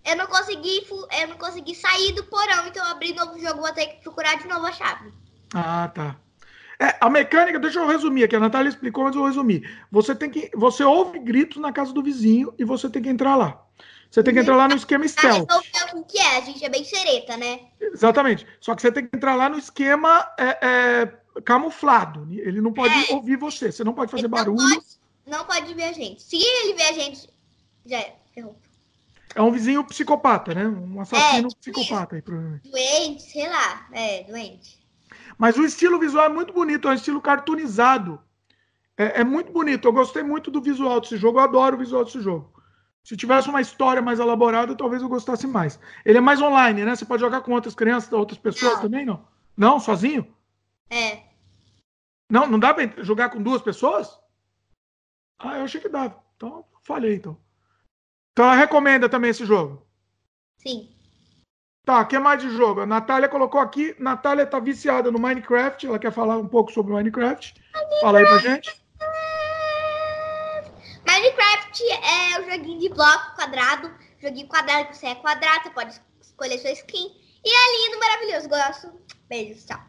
eu não consegui, eu não consegui sair do porão, então eu abri novo jogo, vou ter que procurar de novo a chave. Ah, tá. É, a mecânica, deixa eu resumir aqui, a Natália explicou, mas eu vou resumir. Você tem que. Você ouve gritos na casa do vizinho e você tem que entrar lá. Você tem que entrar lá no esquema stealth. o que é, a gente é bem xereta, né? Exatamente. Só que você tem que entrar lá no esquema é, é, camuflado. Ele não pode é. ouvir você. Você não pode fazer barulho. Pode não pode ver a gente. Se ele ver a gente, já é, ferrou. É um vizinho psicopata, né? Um assassino é, psicopata aí, provavelmente. Doente, sei lá. É, doente. Mas o estilo visual é muito bonito, é um estilo cartoonizado. É, é, muito bonito. Eu gostei muito do visual desse jogo. Eu adoro o visual desse jogo. Se tivesse uma história mais elaborada, talvez eu gostasse mais. Ele é mais online, né? Você pode jogar com outras crianças, outras pessoas não. também, não? Não, sozinho? É. Não, não dá pra jogar com duas pessoas? Ah, eu achei que dava. Então, falhei, então. Então, ela recomenda também esse jogo? Sim. Tá, o que mais de jogo? A Natália colocou aqui. Natália tá viciada no Minecraft. Ela quer falar um pouco sobre Minecraft. Minecraft. Fala aí pra gente. Minecraft é um joguinho de bloco quadrado. Joguinho quadrado você é quadrado, você pode escolher sua skin. E é lindo, maravilhoso. Gosto. Beijos, tchau.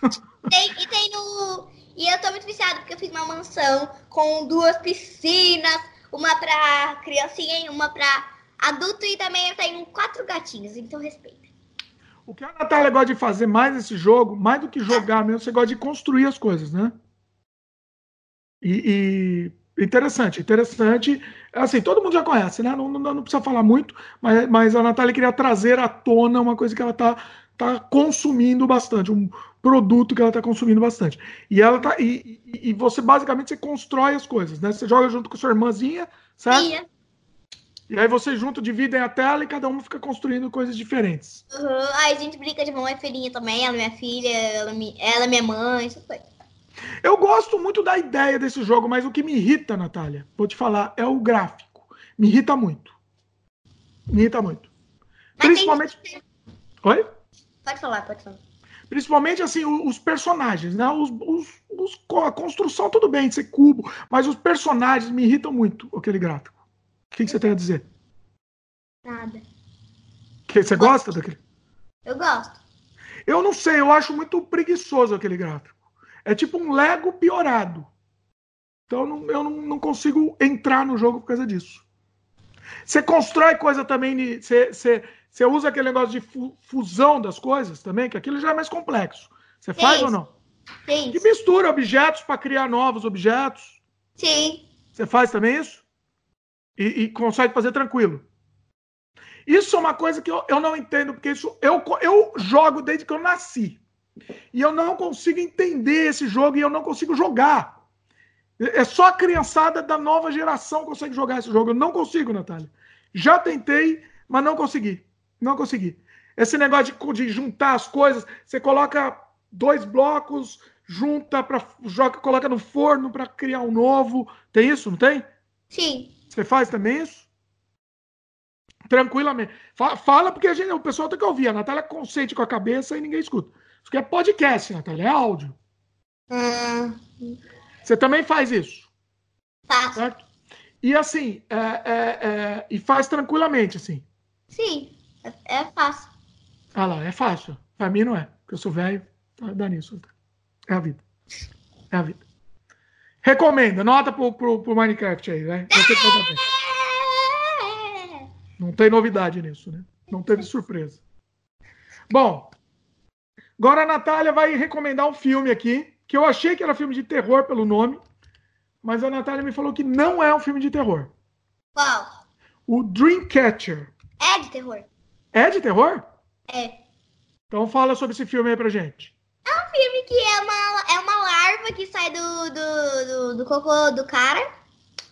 tem, e tem no e eu tô muito viciada porque eu fiz uma mansão com duas piscinas, uma pra criancinha e uma pra adulto e também eu tenho quatro gatinhos, então respeita. O que a Natália gosta de fazer mais nesse jogo, mais do que jogar mesmo, você gosta de construir as coisas, né? E, Interessante, interessante. Assim, todo mundo já conhece, né? Não, não, não precisa falar muito, mas, mas a Natália queria trazer à tona uma coisa que ela tá, tá consumindo bastante, um produto que ela tá consumindo bastante. E ela tá. E, e, e você basicamente você constrói as coisas, né? Você joga junto com sua irmãzinha, certo? Sim. E aí vocês juntos dividem a tela e cada um fica construindo coisas diferentes. Uhum. Aí a gente brinca de mamãe e filhinha também. Ela é minha filha, ela, é mi- ela é minha mãe, isso foi. Eu gosto muito da ideia desse jogo, mas o que me irrita, Natália, vou te falar, é o gráfico. Me irrita muito. Me irrita muito. Mas Principalmente. tem- Oi? Pode falar, pode falar. Principalmente assim, os personagens, né? Os, os- os- a construção, tudo bem, de ser cubo, mas os personagens me irritam muito aquele gráfico. O que, que você tem a dizer? Nada. Que, você gosta daquele? Eu gosto. Eu não sei, eu acho muito preguiçoso aquele gráfico. É tipo um Lego piorado. Então eu não, eu não, consigo entrar no jogo por causa disso. Você constrói coisa também, você, você, você usa aquele negócio de fu- fusão das coisas também, que aquilo já é mais complexo. Você faz Sim. ou não? Sim. Que mistura objetos para criar novos objetos. Sim. Você faz também isso? E, e consegue fazer tranquilo. Isso é uma coisa que eu, eu não entendo, porque isso eu, eu jogo desde que eu nasci. E eu não consigo entender esse jogo e eu não consigo jogar. É é só a criançada da nova geração que consegue jogar esse jogo. Eu não consigo, Natália. Já tentei, mas não consegui. Não consegui. Esse negócio de, de juntar as coisas, você coloca dois blocos, junta para joga, coloca no forno para criar um novo. Tem isso, não tem? Sim. Você faz também isso? Tranquilamente. Fa- Fala, porque a gente, o pessoal tem que ouvir. A Natália consente com a cabeça e ninguém escuta. Isso aqui é podcast, Natália, é áudio. Hum, Você também faz isso, faço. certo? E assim, é, é, é, e faz tranquilamente, assim. Sim. É, fácil. Ah lá, é fácil. Pra mim não é, porque eu sou velho, tá, dá nisso. É a vida. É a vida. Recomenda, nota pro, pro, pro Minecraft aí, vai. Você que vai dar bem. É. Não tem novidade nisso, né? Não teve surpresa. Bom, agora a Natália vai recomendar um filme aqui, que eu achei que era filme de terror pelo nome, mas a Natália me falou que não é um filme de terror. Qual? O Dreamcatcher. É de terror. É de terror? É. Então fala sobre esse filme aí pra gente. É um filme que é uma, é uma larva que sai do, do, do, do cocô do cara,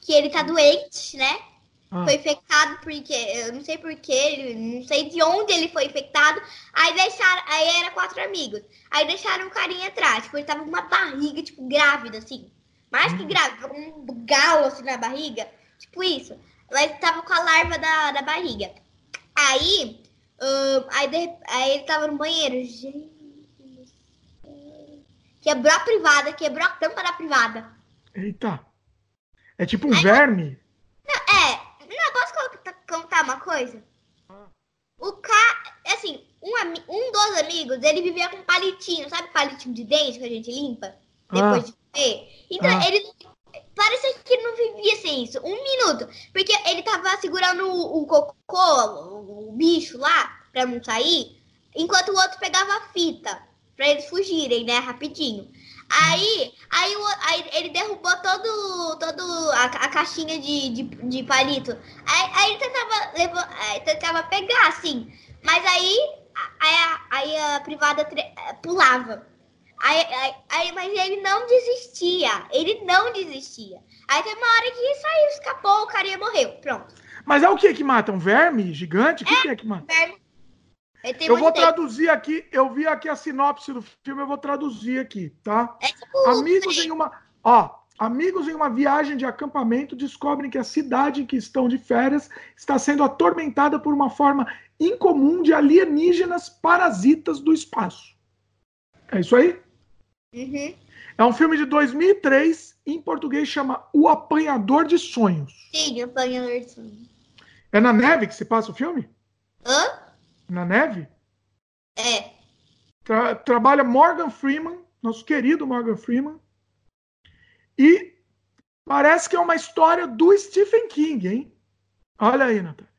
que ele tá doente, né? Ah, Foi infectado porque, eu não sei porquê, não sei de onde ele foi infectado. Aí deixaram, aí era quatro amigos. Aí deixaram o carinha atrás, tipo, ele tava com uma barriga, tipo, grávida, assim. Mais que grávida, um galo assim na barriga. Tipo isso. Mas tava com a larva da, da barriga. Aí, ahn, aí, de- aí ele tava no banheiro. Gente. Quebrou a privada, quebrou a tampa da privada. Eita. É tipo um verme? É, um negócio que eu vou t- contar uma coisa. O cara, assim, um, um dos amigos, ele vivia com palitinho, sabe palitinho de dente que a gente limpa depois Ah. de comer? Então, Ah. ele parecia que ele não vivia sem isso. Um minuto. Porque ele tava segurando o, o cocô, o, o bicho lá, pra não sair, enquanto o outro pegava a fita, pra eles fugirem, né, rapidinho. Aí, aí, aí ele derrubou todo, todo a, a caixinha de, de, de palito. Aí, aí ele tentava, levar, aí tentava pegar, assim. Mas aí, aí, a, aí a privada tre- pulava. Aí, aí, aí- mas ele não desistia. Ele não desistia. Aí tem uma hora que saiu, escapou, o carinha morreu. Pronto. Mas é o que que mata? Um verme gigante? O que, que é que mata? Verme. Eu vou dente. traduzir aqui, eu vi aqui a sinopse do filme, eu vou traduzir aqui, tá? É tipo. Amigos em uma, ó, amigos em uma viagem de acampamento descobrem que a cidade em que estão de férias está sendo atormentada por uma forma incomum de alienígenas parasitas do espaço. É isso aí? Uhum. É um filme de 2003, em português chama O Apanhador de Sonhos. Sim, apanhador de sonho. É na neve que se passa o filme? Hã? Na neve? É. Tra- trabalha Morgan Freeman, nosso querido Morgan Freeman. E parece que é uma história do Stephen King, hein? Olha aí, Natália.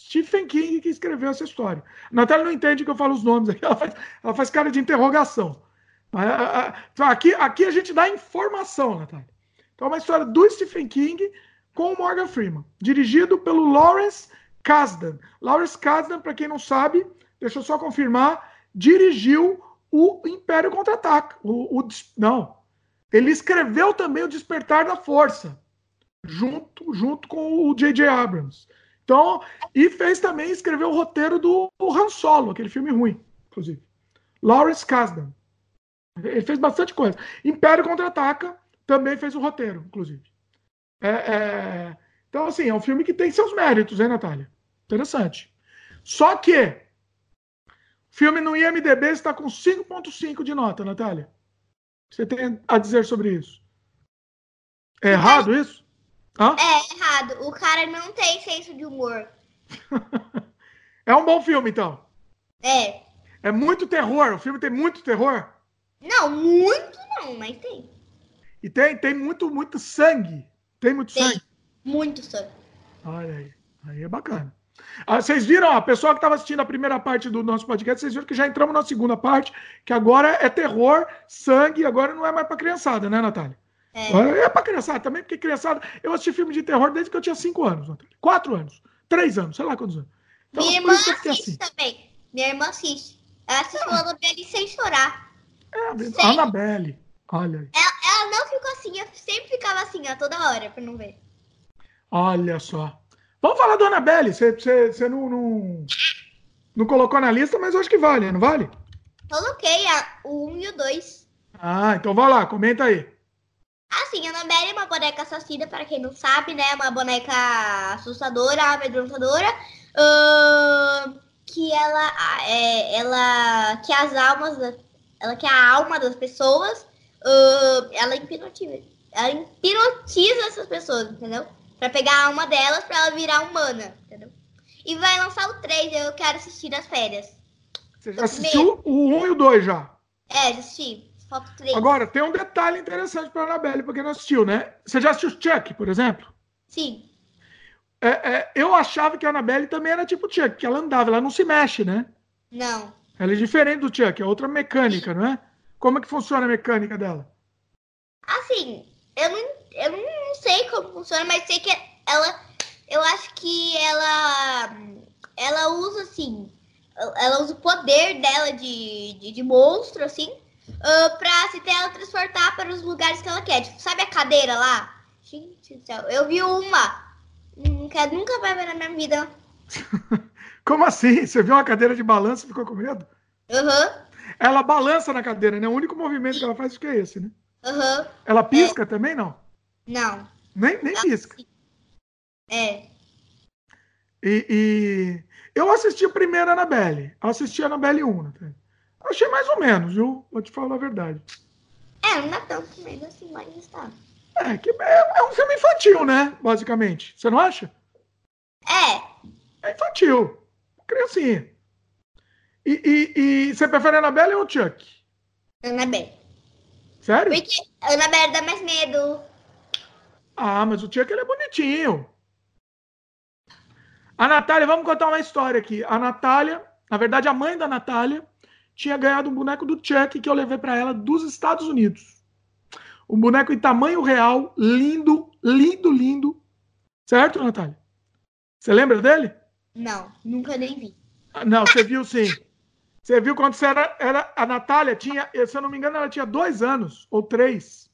Stephen King que escreveu essa história. A Natália não entende que eu falo os nomes aqui, ela faz, ela faz cara de interrogação. Mas, a- a- Aqui, aqui a gente dá informação, Natália. Então, é uma história do Stephen King com o Morgan Freeman, dirigido pelo Lawrence Kasdan. Lawrence Kasdan, para quem não sabe, deixa eu só confirmar, dirigiu o Império Contra-Ataca. O, o, não, ele escreveu também o Despertar da Força, junto, junto com o J.J. Abrams. Então, e fez também, escreveu o roteiro do Han Solo, aquele filme ruim, inclusive. Lawrence Kasdan. Ele fez bastante coisa. Império Contra-Ataca também fez o roteiro, inclusive. É, é... Então, assim, é um filme que tem seus méritos, hein, Natália? Interessante. Só que o filme no IMDB está com 5.5 de nota, Natália. Você tem a dizer sobre isso? É errado isso? Hã? É errado. O cara não tem senso de humor. é um bom filme, então. É. É muito terror. O filme tem muito terror? Não, muito não, mas tem. E tem, tem muito, muito sangue. Tem muito tem. sangue? Muito sangue. Olha aí. Aí é bacana. Ah, vocês viram, a pessoa que estava assistindo a primeira parte do nosso podcast, vocês viram que já entramos na segunda parte, que agora é terror, sangue, agora não é mais para criançada, né, Natália? É, é para criançada também, porque criançada. Eu assisti filme de terror desde que eu tinha 5 anos, Natália. 4 anos, 3 anos, sei lá quantos anos. Então, Minha irmã assiste assim. também. Minha irmã assiste. Ela assistiu a Annabelle sem chorar. É, a Annabelle. Olha aí. Ela, ela não ficou assim, eu sempre ficava assim, ó, toda hora, pra não ver. Olha só. Vamos falar da Annabelle. Você, você, você não, não, não, colocou na lista, mas eu acho que vale, não vale? Coloquei a, o 1 e o 2. Ah, então vai lá, comenta aí. Assim, a Annabelle é uma boneca assassina, para quem não sabe, né? Uma boneca assustadora, amedrontadora. Uh, que ela, é, ela que as almas, ela que a alma das pessoas, uh, ela hipnotiza, ela hipnotiza essas pessoas, entendeu? Pra pegar a alma delas pra ela virar humana, entendeu? E vai lançar o 3, eu quero assistir nas férias. Você já assistiu o 1 e o 2 já? É, já assisti. Falta 3. Agora, tem um detalhe interessante pra Anabelle, pra quem não assistiu, né? Você já assistiu Chuck, por exemplo? Sim. É, é, eu achava que a Annabelle também era tipo Chuck, que ela andava, ela não se mexe, né? Não. Ela é diferente do Chuck, é outra mecânica, não é? Como é que funciona a mecânica dela? Assim, eu não eu não sei como funciona, mas sei que ela. Eu acho que ela. Ela usa assim. Ela usa o poder dela de, de, de monstro, assim, uh, pra se teletransportar para os lugares que ela quer. Tipo, sabe a cadeira lá? Gente do céu, eu vi uma. Nunca, nunca vai ver na minha vida. Como assim? Você viu uma cadeira de balanço e ficou com medo? Uhum. Ela balança na cadeira, né? O único movimento que ela faz é esse, né? Uhum. Ela pisca é. também, não? Não. Nem, nem pisca. É. E, e, eu assisti a primeira Annabelle. Assisti a Annabelle 1. Né? Achei mais ou menos, viu? Vou te falar a verdade. É, não é tanto mesmo assim, mas está. É, que é, é, um filme infantil, né? Basicamente. Você não acha? É. É infantil. Criancinha. E, e, e você prefere Annabelle ou Chuck? Annabelle. Sério? Porque Annabelle dá mais medo. Ah, mas o Chuck ele é bonitinho. A Natália, vamos contar uma história aqui. A Natália, na verdade, a mãe da Natália tinha ganhado um boneco do Chuck que eu levei para ela dos Estados Unidos. Um boneco em tamanho real, lindo, lindo, lindo. Certo, Natália? Você lembra dele? Não, nunca nem vi. Ah, não, você viu sim. Você viu quando você era, era. A Natália tinha, se eu não me engano, ela tinha dois anos ou três.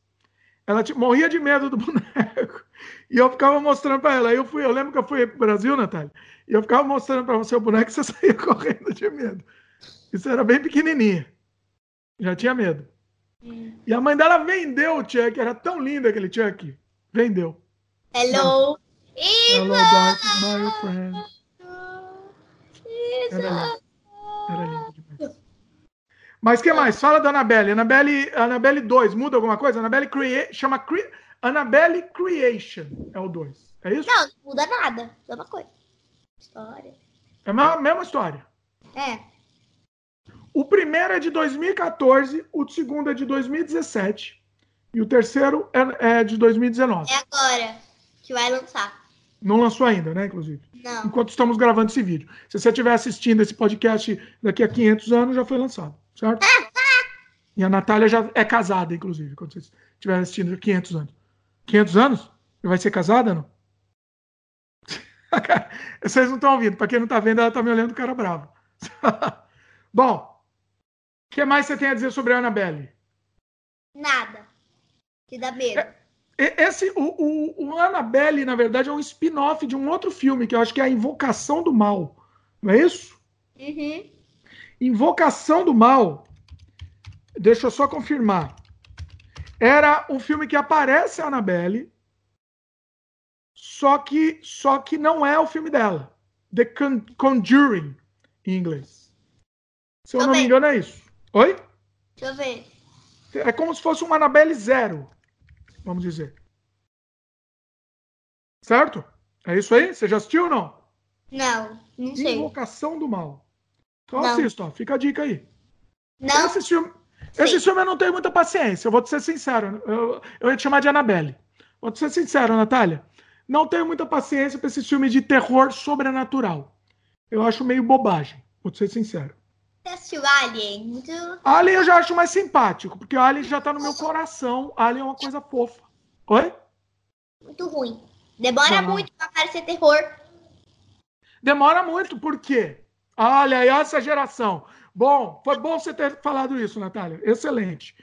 Ela morria de medo do boneco. E eu ficava mostrando para ela. Eu fui, eu lembro que eu fui pro Brasil, Natália, e eu ficava mostrando para você o boneco e você saía correndo de medo. Isso era bem pequenininha. Já tinha medo. Hum. E a mãe dela vendeu o Chuck, era tão lindo aquele Chuck. Vendeu. Hello. Hello, dark, my friend. Era. Era lindo demais. Mas que mais? Fala da Annabelle. Annabelle, Annabelle 2, muda alguma coisa? Annabelle Crea... chama Cre... Annabelle Creation. É o 2. É isso? Não, não muda nada. Mesma coisa. História. É a mesma história. É. O primeiro é de 2014, o segundo é de 2017 e o terceiro é, é de 2019. É agora que vai lançar. Não lançou ainda, né, inclusive? Não. Enquanto estamos gravando esse vídeo. Se você estiver assistindo esse podcast daqui a 500 anos, já foi lançado certo? E a Natália já é casada, inclusive, quando vocês estiverem assistindo 500 anos. 500 anos? E vai ser casada, não? Vocês não estão ouvindo. Para quem não está vendo, ela está me olhando cara bravo. Bom, o que mais você tem a dizer sobre a Annabelle? Nada. Que dá medo. É, esse, o, o, o Annabelle, na verdade, é um spin-off de um outro filme, que eu acho que é a Invocação do Mal. Não é isso? Uhum. Invocação do Mal. Deixa eu só confirmar. Era um filme que aparece a Annabelle, só que, só que não é o filme dela. The Conjuring, em inglês. Se eu não me engano, é isso. Oi? Deixa eu ver. É como se fosse um Annabelle Zero vamos dizer. Certo? É isso aí? Você já assistiu ou não? Não, não sei. Invocação do Mal. Então não. assista, ó. Fica a dica aí. Não. Esse filme, esse filme eu não tenho muita paciência, eu vou te ser sincero. Eu, eu ia te chamar de Annabelle. Vou te ser sincero, Natália. Não tenho muita paciência para esse filme de terror sobrenatural. Eu acho meio bobagem, vou te ser sincero. Assistiu Alien? Alien eu já acho mais simpático, porque o Alien já tá no meu coração. Alien é uma coisa fofa. Oi? Muito ruim. Demora Não. muito pra aparecer terror. Demora muito, por quê? Olha aí, essa geração. Bom, foi bom você ter falado isso, Natália. Excelente.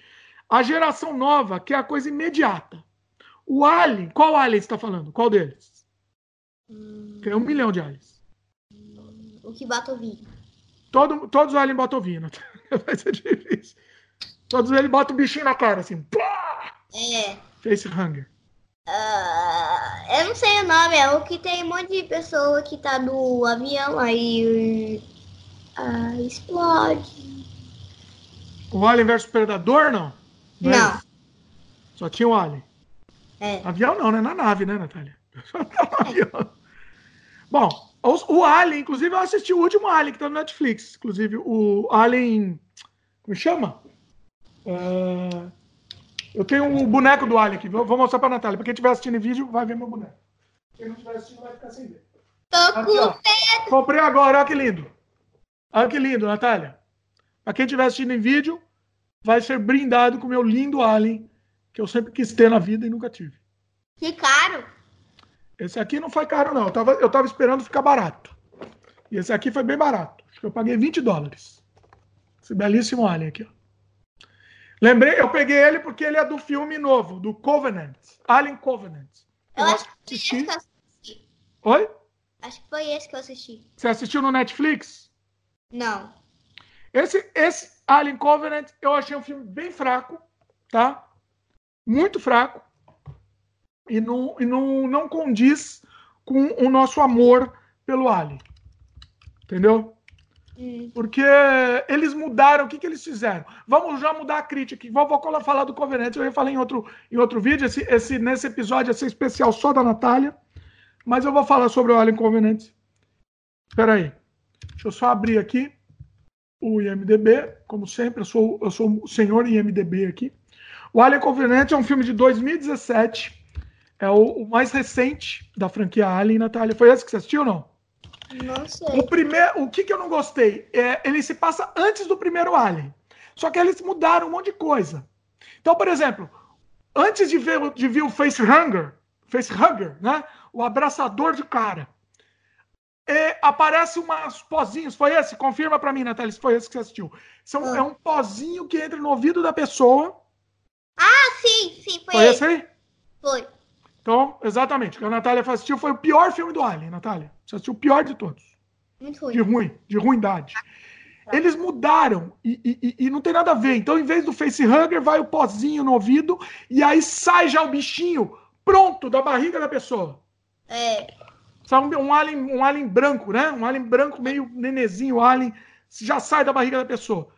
A geração nova quer a coisa imediata. O Alien, qual Alien você está falando? Qual deles? Hum... Tem um milhão de aliens. O que bate o vídeo. Todo, todos os aliens botam vinho. Vai ser difícil. Todos eles botam o bichinho na cara, assim. Pá! É. Face Hunger. Uh, eu não sei o nome, é o que tem um monte de pessoa que tá no avião, aí uh, explode. O Alien versus Predador, não? Não. não. Só tinha o Alien. É. Avião não, né? Na nave, né, Natália? Só tá no avião. Bom, o Alien, inclusive, eu assisti o último Alien que tá no Netflix. Inclusive, o Alien. Como chama? Uh, eu tenho um boneco do Alien aqui. Vou, mostrar pra Natália. Pra quem estiver assistindo em vídeo, vai ver meu boneco. Quem não estiver assistindo, vai ficar sem ver. Tô aqui, com medo. Comprei agora, olha que lindo. Olha que lindo, Natália. Pra quem estiver assistindo em vídeo, vai ser brindado com o meu lindo Alien, que eu sempre quis ter na vida e nunca tive. Que caro. Esse aqui não foi caro, não. Eu tava, eu tava esperando ficar barato. E esse aqui foi bem barato. Acho que eu paguei 20 dólares. Esse belíssimo alien aqui, ó. Lembrei, eu peguei ele porque ele é do filme novo, do Covenant. Alien Covenant. Eu, eu acho que foi esse que eu assisti. Oi? Acho que foi esse que eu assisti. Você assistiu no Netflix? Não. Esse, esse Alien Covenant eu achei um filme bem fraco, tá? Muito fraco e não, e não, não condiz com o nosso amor pelo Alien. Entendeu? Hum. Porque eles mudaram, o que, que eles fizeram? Vamos já mudar a crítica. Vou, vou falar do Covenant, eu ia falar em outro, em outro vídeo. Esse, esse, nesse episódio ia ser especial só da Natália. Mas eu vou falar sobre o Alien Covenant. Espera aí. Deixa eu só abrir aqui o IMDB. Como sempre, eu sou, eu sou o senhor IMDB aqui. O Alien Covenant é um filme de 2017 é o, o, mais recente da franquia Alien, Natália. Foi esse que você assistiu ou não? Não sei. O, primeiro, o que, que eu não gostei? É, ele se passa antes do primeiro Alien. Só que eles mudaram um monte de coisa. Então, por exemplo, antes de ver, de ver o Facehugger, Facehugger, né? O abraçador de cara. É, aparece umas pozinhos. Foi esse? Confirma para mim, Natália, se foi esse que você assistiu. São, ah. É um pozinho que entra no ouvido da pessoa. Ah, sim, sim, foi, foi esse aí? Foi. Então, exatamente. O que a Natália assistiu foi o pior filme do Alien, Natália. Você assistiu o pior de todos. Muito ruim. De ruim, de ruindade. Eles mudaram e, e, e, não tem nada a ver. Então, em vez do facehugger, vai o pozinho no ouvido e aí sai já o bichinho pronto da barriga da pessoa. É. Sabe, um alien, um alien branco, né? Um alien branco meio nenezinho, alien, já sai da barriga da pessoa.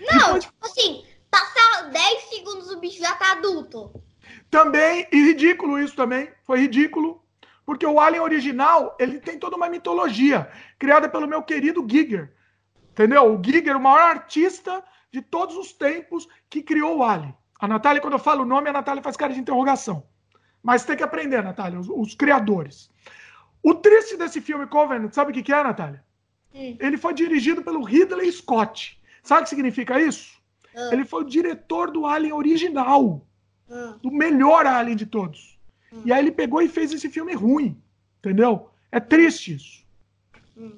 Não, Depois... tipo assim, passar 10 segundos o bicho já tá adulto. Também, e ridículo isso também, foi ridículo, porque o Alien original, ele tem toda uma mitologia, criada pelo meu querido Giger, entendeu? O Giger, o maior artista de todos os tempos que criou o Alien. A Natália, quando eu falo o nome, a Natália faz cara de interrogação. Mas tem que aprender, Natália, os, os criadores. O triste desse filme Covenant, sabe o que, que é, Natália? Sim. Ele foi dirigido pelo Ridley Scott. Sabe o que significa isso? Ah. Ele foi o diretor do Alien original Ah. do melhor Alien de todos. E aí ele pegou e fez esse filme ruim. Entendeu? É triste isso. Hum.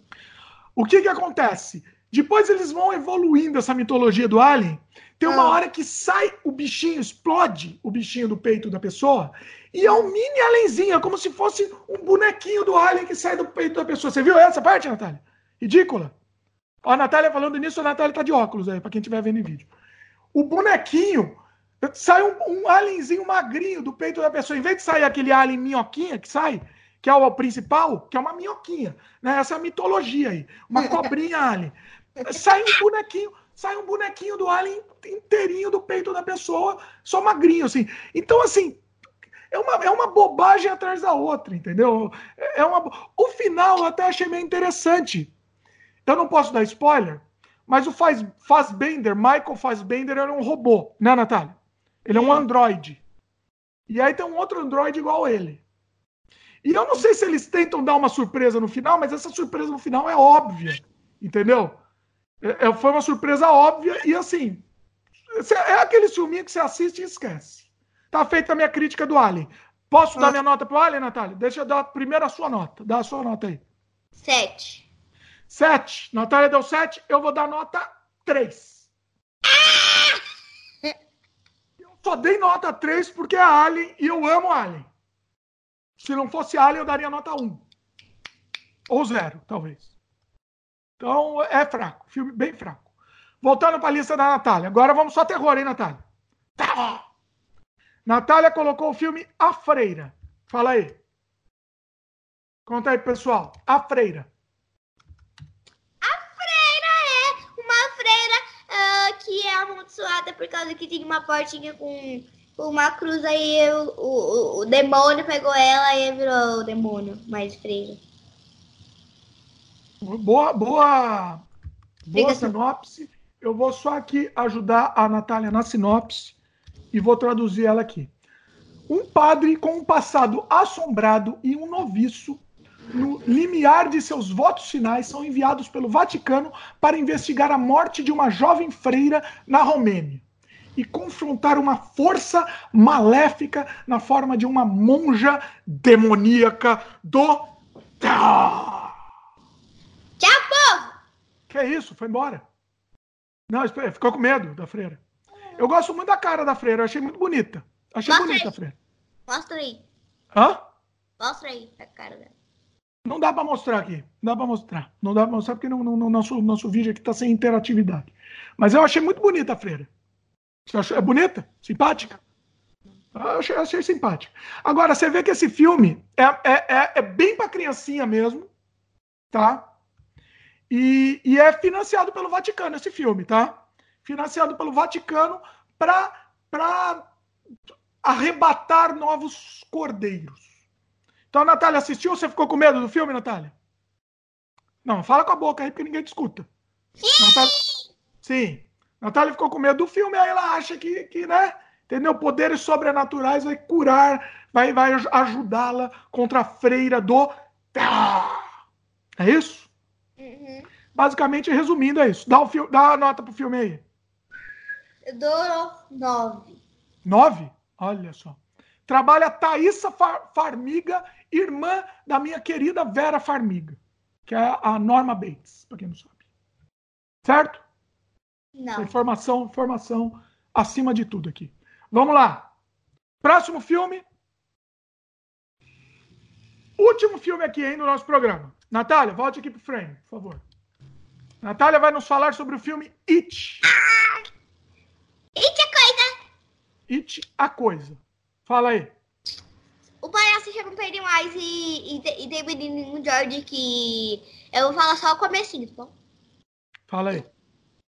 O que que acontece? Depois eles vão evoluindo essa mitologia do Alien. Tem uma Ah. hora que sai o bichinho, explode o bichinho do peito da pessoa. E é um mini alienzinho, é como se fosse um bonequinho do Alien que sai do peito da pessoa. Você viu essa parte, Natália? Ridícula. Ó, a Natália falando nisso, a Natália tá de óculos aí, pra quem estiver vendo em vídeo. O bonequinho sai um, um alienzinho magrinho do peito da pessoa. Em vez de sair aquele alien minhoquinha que sai, que é o principal, que é uma minhoquinha. Né? Essa é a mitologia aí. Uma cobrinha alien. Sai um bonequinho, sai um bonequinho do alien inteirinho do peito da pessoa, só magrinho, assim. Então, assim, é uma, é uma bobagem atrás da outra, entendeu? É é uma, o final eu até achei meio interessante. Eu não posso dar spoiler, mas o Faz, Fassbender, Michael Fassbender era um robô, né, Natália? Ele é um androide. E aí tem um outro androide igual ele. E eu não sei se eles tentam dar uma surpresa no final, mas essa surpresa no final é óbvia, entendeu? É- é- foi uma surpresa óbvia e assim, é aquele filminho que você assiste e esquece. Tá feita a minha crítica do Alien. Posso dar minha nota pro Alien, Natália? Deixa eu dar primeiro a sua nota. Dá a sua nota aí. Sete. Sete. Natália deu sete, eu vou dar nota três. Eu só dei nota três porque é Alien e eu amo Alien. Se não fosse Alien, eu daria nota um. Ou zero, talvez. Então, é fraco. Filme bem fraco. Voltando para a lista da Natália. Agora vamos só terror, hein, Natália? Tá. Natália colocou o filme A Freira. Fala aí. Conta aí, pessoal. A freira é uma freira ah, que é amaldiçoada por causa que tinha uma portinha com, uma cruz aí o, o, o demônio pegou ela e virou o demônio mais freira. Boa, boa, boa sinopse. Eu vou só aqui ajudar a Natália na sinopse e vou traduzir ela aqui. Um padre com um passado assombrado e um noviço, no limiar de seus votos finais, são enviados pelo Vaticano para investigar a morte de uma jovem freira na Romênia e confrontar uma força maléfica na forma de uma monja demoníaca do. Tchau, povo! Que é isso? Foi embora. Não, ficou com medo da freira. Eu gosto muito da cara da freira, eu achei muito bonita. Achei Mostra bonita aí. a freira. Mostra aí. Hã? Mostra aí a cara dela. Não dá pra mostrar aqui. Não dá pra mostrar. Não dá pra mostrar porque no nosso, nosso vídeo aqui tá sem interatividade. Mas eu achei muito bonita a freira. Você achou? É bonita? Simpática? Eu achei, achei simpática. Agora, você vê que esse filme é, é, é, é bem pra criancinha mesmo, tá? E, e é financiado pelo Vaticano, esse filme, tá? Financiado pelo Vaticano pra arrebatar novos cordeiros. Então a Natália assistiu? Você ficou com medo do filme, Natália? Não, fala com a boca aí, porque ninguém te escuta. Natália... Sim. Natália ficou com medo do filme, aí ela acha que, que né? Entendeu? Poderes sobrenaturais vai curar, vai, vai aj- ajudá-la contra a freira do. É isso? Uhum. Basicamente, resumindo, é isso. Dá, o fil... Dá a nota pro filme aí. Eu dou nove. Nove? Olha só. Trabalha a Thaísa Far- Farmiga, irmã da minha querida Vera Farmiga, que é a Norma Bates, para quem não sabe. Certo? Não. Informação, informação acima de tudo aqui. Vamos lá. Próximo filme. Último filme aqui, hein, no nosso programa. Natália, volte aqui pro frame, por favor. Natália vai nos falar sobre o filme It. E que coisa! It, a coisa. Fala aí. O palhaço chega um Pennywise e, e, e tem o menininho George que. Eu vou falar só o comecinho, tá bom? Fala aí.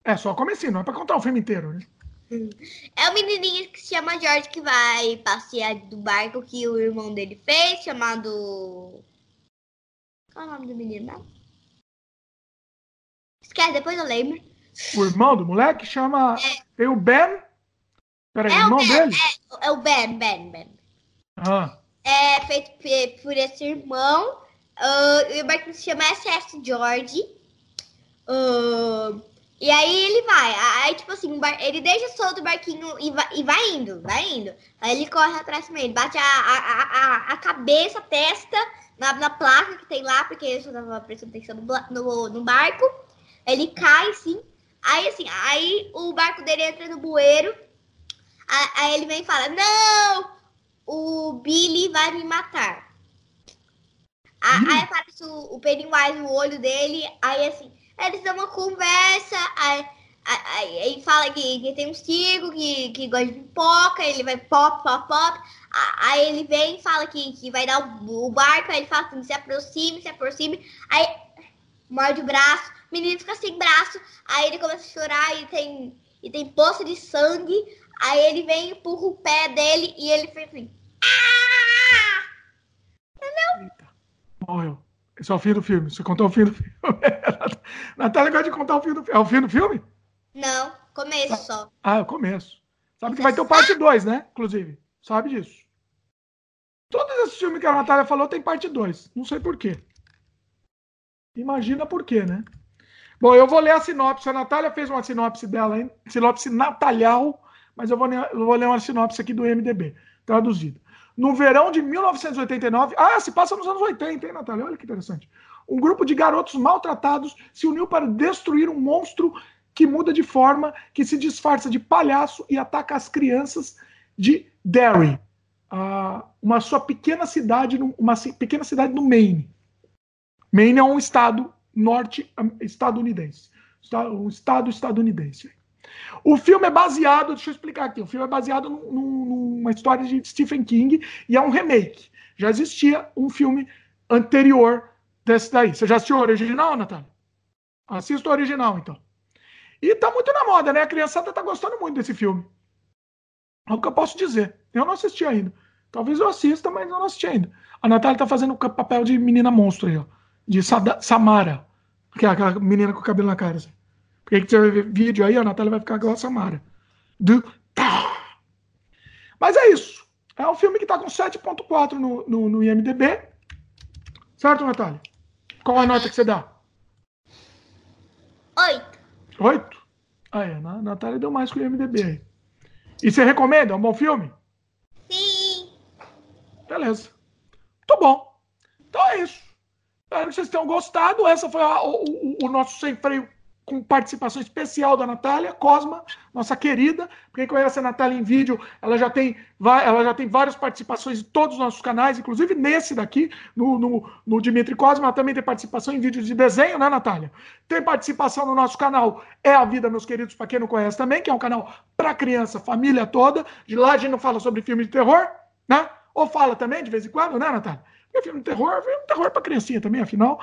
É só comecinho, não é pra contar o filme inteiro, né? É o menininho que se chama George que vai passear do barco que o irmão dele fez, chamado. Qual é o nome do menino mesmo? Esquece, depois eu lembro. O irmão do moleque chama. Tem o Ben. Peraí, o irmão Ben, dele? É, é o Ben, Ben, Ben. Ah, É feito por esse irmão. Ah, e o barco se chama SS George. Ah, E aí ele vai. Aí, tipo assim, ele deixa solto o barquinho e vai, e vai indo, vai indo. Aí ele corre atrás também. Ele bate a, a, a, a- cabeça, a testa na, na placa que tem lá, porque ele só tava prestando atenção no, no, no barco. Ele cai, sim. Aí, assim, aí o barco dele entra no bueiro. Aí ele vem e fala: Não! O Billy vai me matar. A- Billy? Aí aparece o, o Pennywise no olho dele. Aí, assim, eles dão uma conversa. Aí, aí, aí- fala que, que tem um circo, que, que gosta de pipoca. Ele vai pop, pop, pop. Aí ele vem e fala que, que vai dar o, o barco. Aí ele fala assim: se aproxime, se aproxime. Aí morde o braço. O menino fica sem braço. Aí ele começa a chorar e tem, e tem poça de sangue. Aí ele vem e empurra o pé dele e ele fez assim. "Ah!" Eita, morreu. Esse é o fim do filme. Você contou o fim do filme. Natália gosta de contar o fim do filme. É o fim do filme? Não, começo só. Ah, é o começo. Sabe que vai ter o parte 2, né? Inclusive. Sabe disso. Todos esses filmes que a Natália falou tem parte 2. Não sei por quê. Imagina por quê, né? Bom, eu vou ler a sinopse. A Natália fez uma sinopse dela, hein? Sinopse natalhal, mas eu vou, eu vou ler uma sinopse aqui do MDB, traduzida. No verão de 1989. Ah, se passa nos anos 80, hein, Natália? Olha que interessante. Um grupo de garotos maltratados se uniu para destruir um monstro que muda de forma, que se disfarça de palhaço e ataca as crianças de Derry, uma sua pequena cidade, uma pequena cidade no Maine. Maine é um estado norte-estadunidense, Esta- um estado estadunidense. O filme é baseado, deixa eu explicar aqui, o filme é baseado num- num- numa história de Stephen King e é um remake. Já existia um filme anterior desse daí. Você já assistiu o original, Natália? Assista o original, então. E tá muito na moda, né? A criançada tá gostando muito desse filme. É o que eu posso dizer. Eu não assisti ainda. Talvez eu assista, mas eu não assisti ainda. A Natália tá fazendo o papel de menina monstro aí, ó. De Sada- Samara. Que é aquela menina com o cabelo na cara. Assim. Porque que você vai ver vídeo aí, a Natália vai ficar igual a Samara. Do... Tá. Mas é isso. É um filme que tá com 7.4 no, no, no IMDB. Certo, Natália? Qual a nota que você dá? Oito. Oito? Ah, é. A Natália deu mais que o IMDB aí. E você recomenda? É um bom filme? Sim. Beleza. Muito bom. Então é isso. Espero que vocês tenham gostado. Essa foi a- o, o- o nosso sem freio com participação especial da Natália Cosma, nossa querida. Quem conhece a Natália em vídeo, ela já tem, ela já tem várias participações em todos os nossos canais, inclusive nesse daqui, no, no, no Dimitri Cosma. Ela também tem participação em vídeos de desenho, né, Natália? Tem participação no nosso canal É a Vida, meus queridos, para quem não conhece também, que é um canal para criança, família toda. De lá a gente não fala sobre filme de terror, né? Ou fala também, de vez em quando, né, Natália? Porque filme de terror, filme de terror para criancinha também, afinal.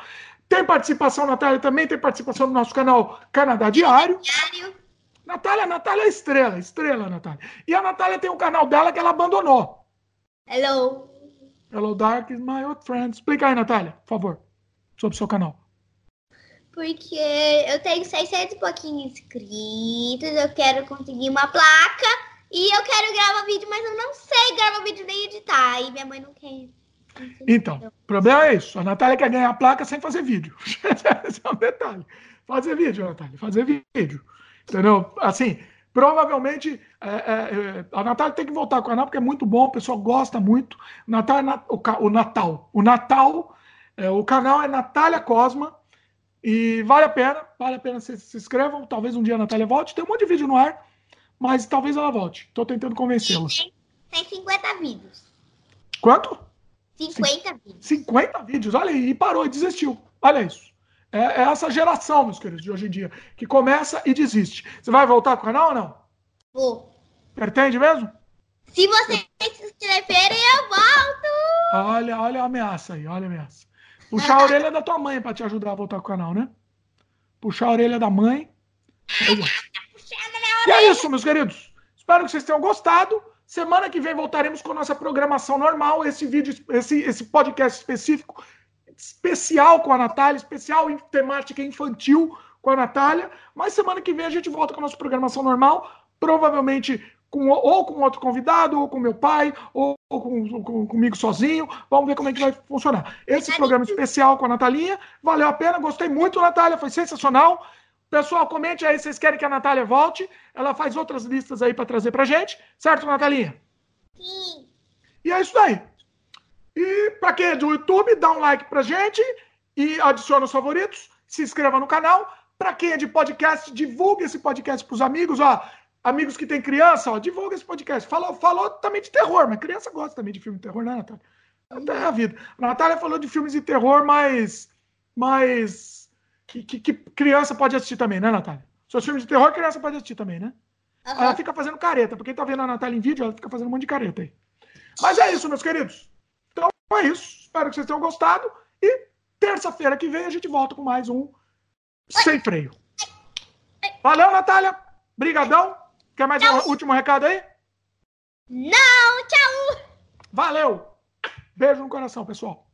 Tem participação, Natália, também tem participação no nosso canal Canadá Diário. Diário. Natália, Natália é estrela, estrela, Natália. E a Natália tem um canal dela que ela abandonou. Hello. Hello Dark is my old friend. Explica aí, Natália, por favor, sobre o seu canal. Porque eu tenho 600 e pouquinho inscritos, eu quero conseguir uma placa e eu quero gravar vídeo, mas eu não sei gravar vídeo nem editar. E minha mãe não quer. Então, o problema é isso. A Natália quer ganhar a placa sem fazer vídeo. Esse é um detalhe. Fazer vídeo, Natália, fazer vídeo. Entendeu? Assim, provavelmente é, é, é, a Natália tem que voltar com o canal porque é muito bom, o pessoal gosta muito. Natal, é na- o, Natal. O Natal, é, o canal é Natália Cosma. E vale a pena, vale a pena vocês se inscrevam. Talvez um dia a Natália volte. Tem um monte de vídeo no ar, mas talvez ela volte. Estou tentando convencê-la. Tem, tem 50 vídeos. Quanto? 50 vídeos. 50 vídeos, olha aí, e parou e desistiu. Olha isso. É, é essa geração, meus queridos, de hoje em dia, que começa e desiste. Você vai voltar com o canal ou não? Vou. Pretende mesmo? Se vocês se inscreverem, eu volto. Olha, olha a ameaça aí, olha a ameaça. Puxar a orelha da tua mãe para te ajudar a voltar com o canal, né? Puxar a orelha da mãe. Aí, ó. E é isso, meus queridos. Espero que vocês tenham gostado. Semana que vem voltaremos com a nossa programação normal. Esse vídeo, esse, esse podcast específico, especial com a Natália, especial em temática infantil com a Natália. Mas semana que vem a gente volta com a nossa programação normal. Provavelmente com, ou com outro convidado, ou com meu pai, ou, ou com, com- comigo sozinho. Vamos ver como é que vai funcionar. Esse programa especial com a Natalinha valeu a pena. Gostei muito, Natália. Foi sensacional. Pessoal, comente aí se vocês querem que a Natália volte. Ela faz outras listas aí para trazer pra gente. Certo, Natalinha? Sim. E é isso aí. E para quem é do YouTube, dá um like pra gente e adiciona os favoritos. Se inscreva no canal. Para quem é de podcast, divulgue esse podcast pros amigos, ó. Amigos que têm criança, ó, divulga esse podcast. Falou, falou também de terror, mas criança gosta também de filme de terror, né, Natália? Até a vida. A Natália falou de filmes de terror, mas. mas que, que, que criança pode assistir também, né, Natália? Seus filmes de terror, criança pode assistir também, né? Aham. Ela fica fazendo careta. Pra quem tá vendo a Natália em vídeo, ela fica fazendo um monte de careta aí. Mas é isso, meus queridos. Então é isso. Espero que vocês tenham gostado. E terça-feira que vem a gente volta com mais um Sem Freio. Valeu, Natália. Brigadão. Quer mais um último recado aí? Não, tchau! Valeu. Beijo no coração, pessoal.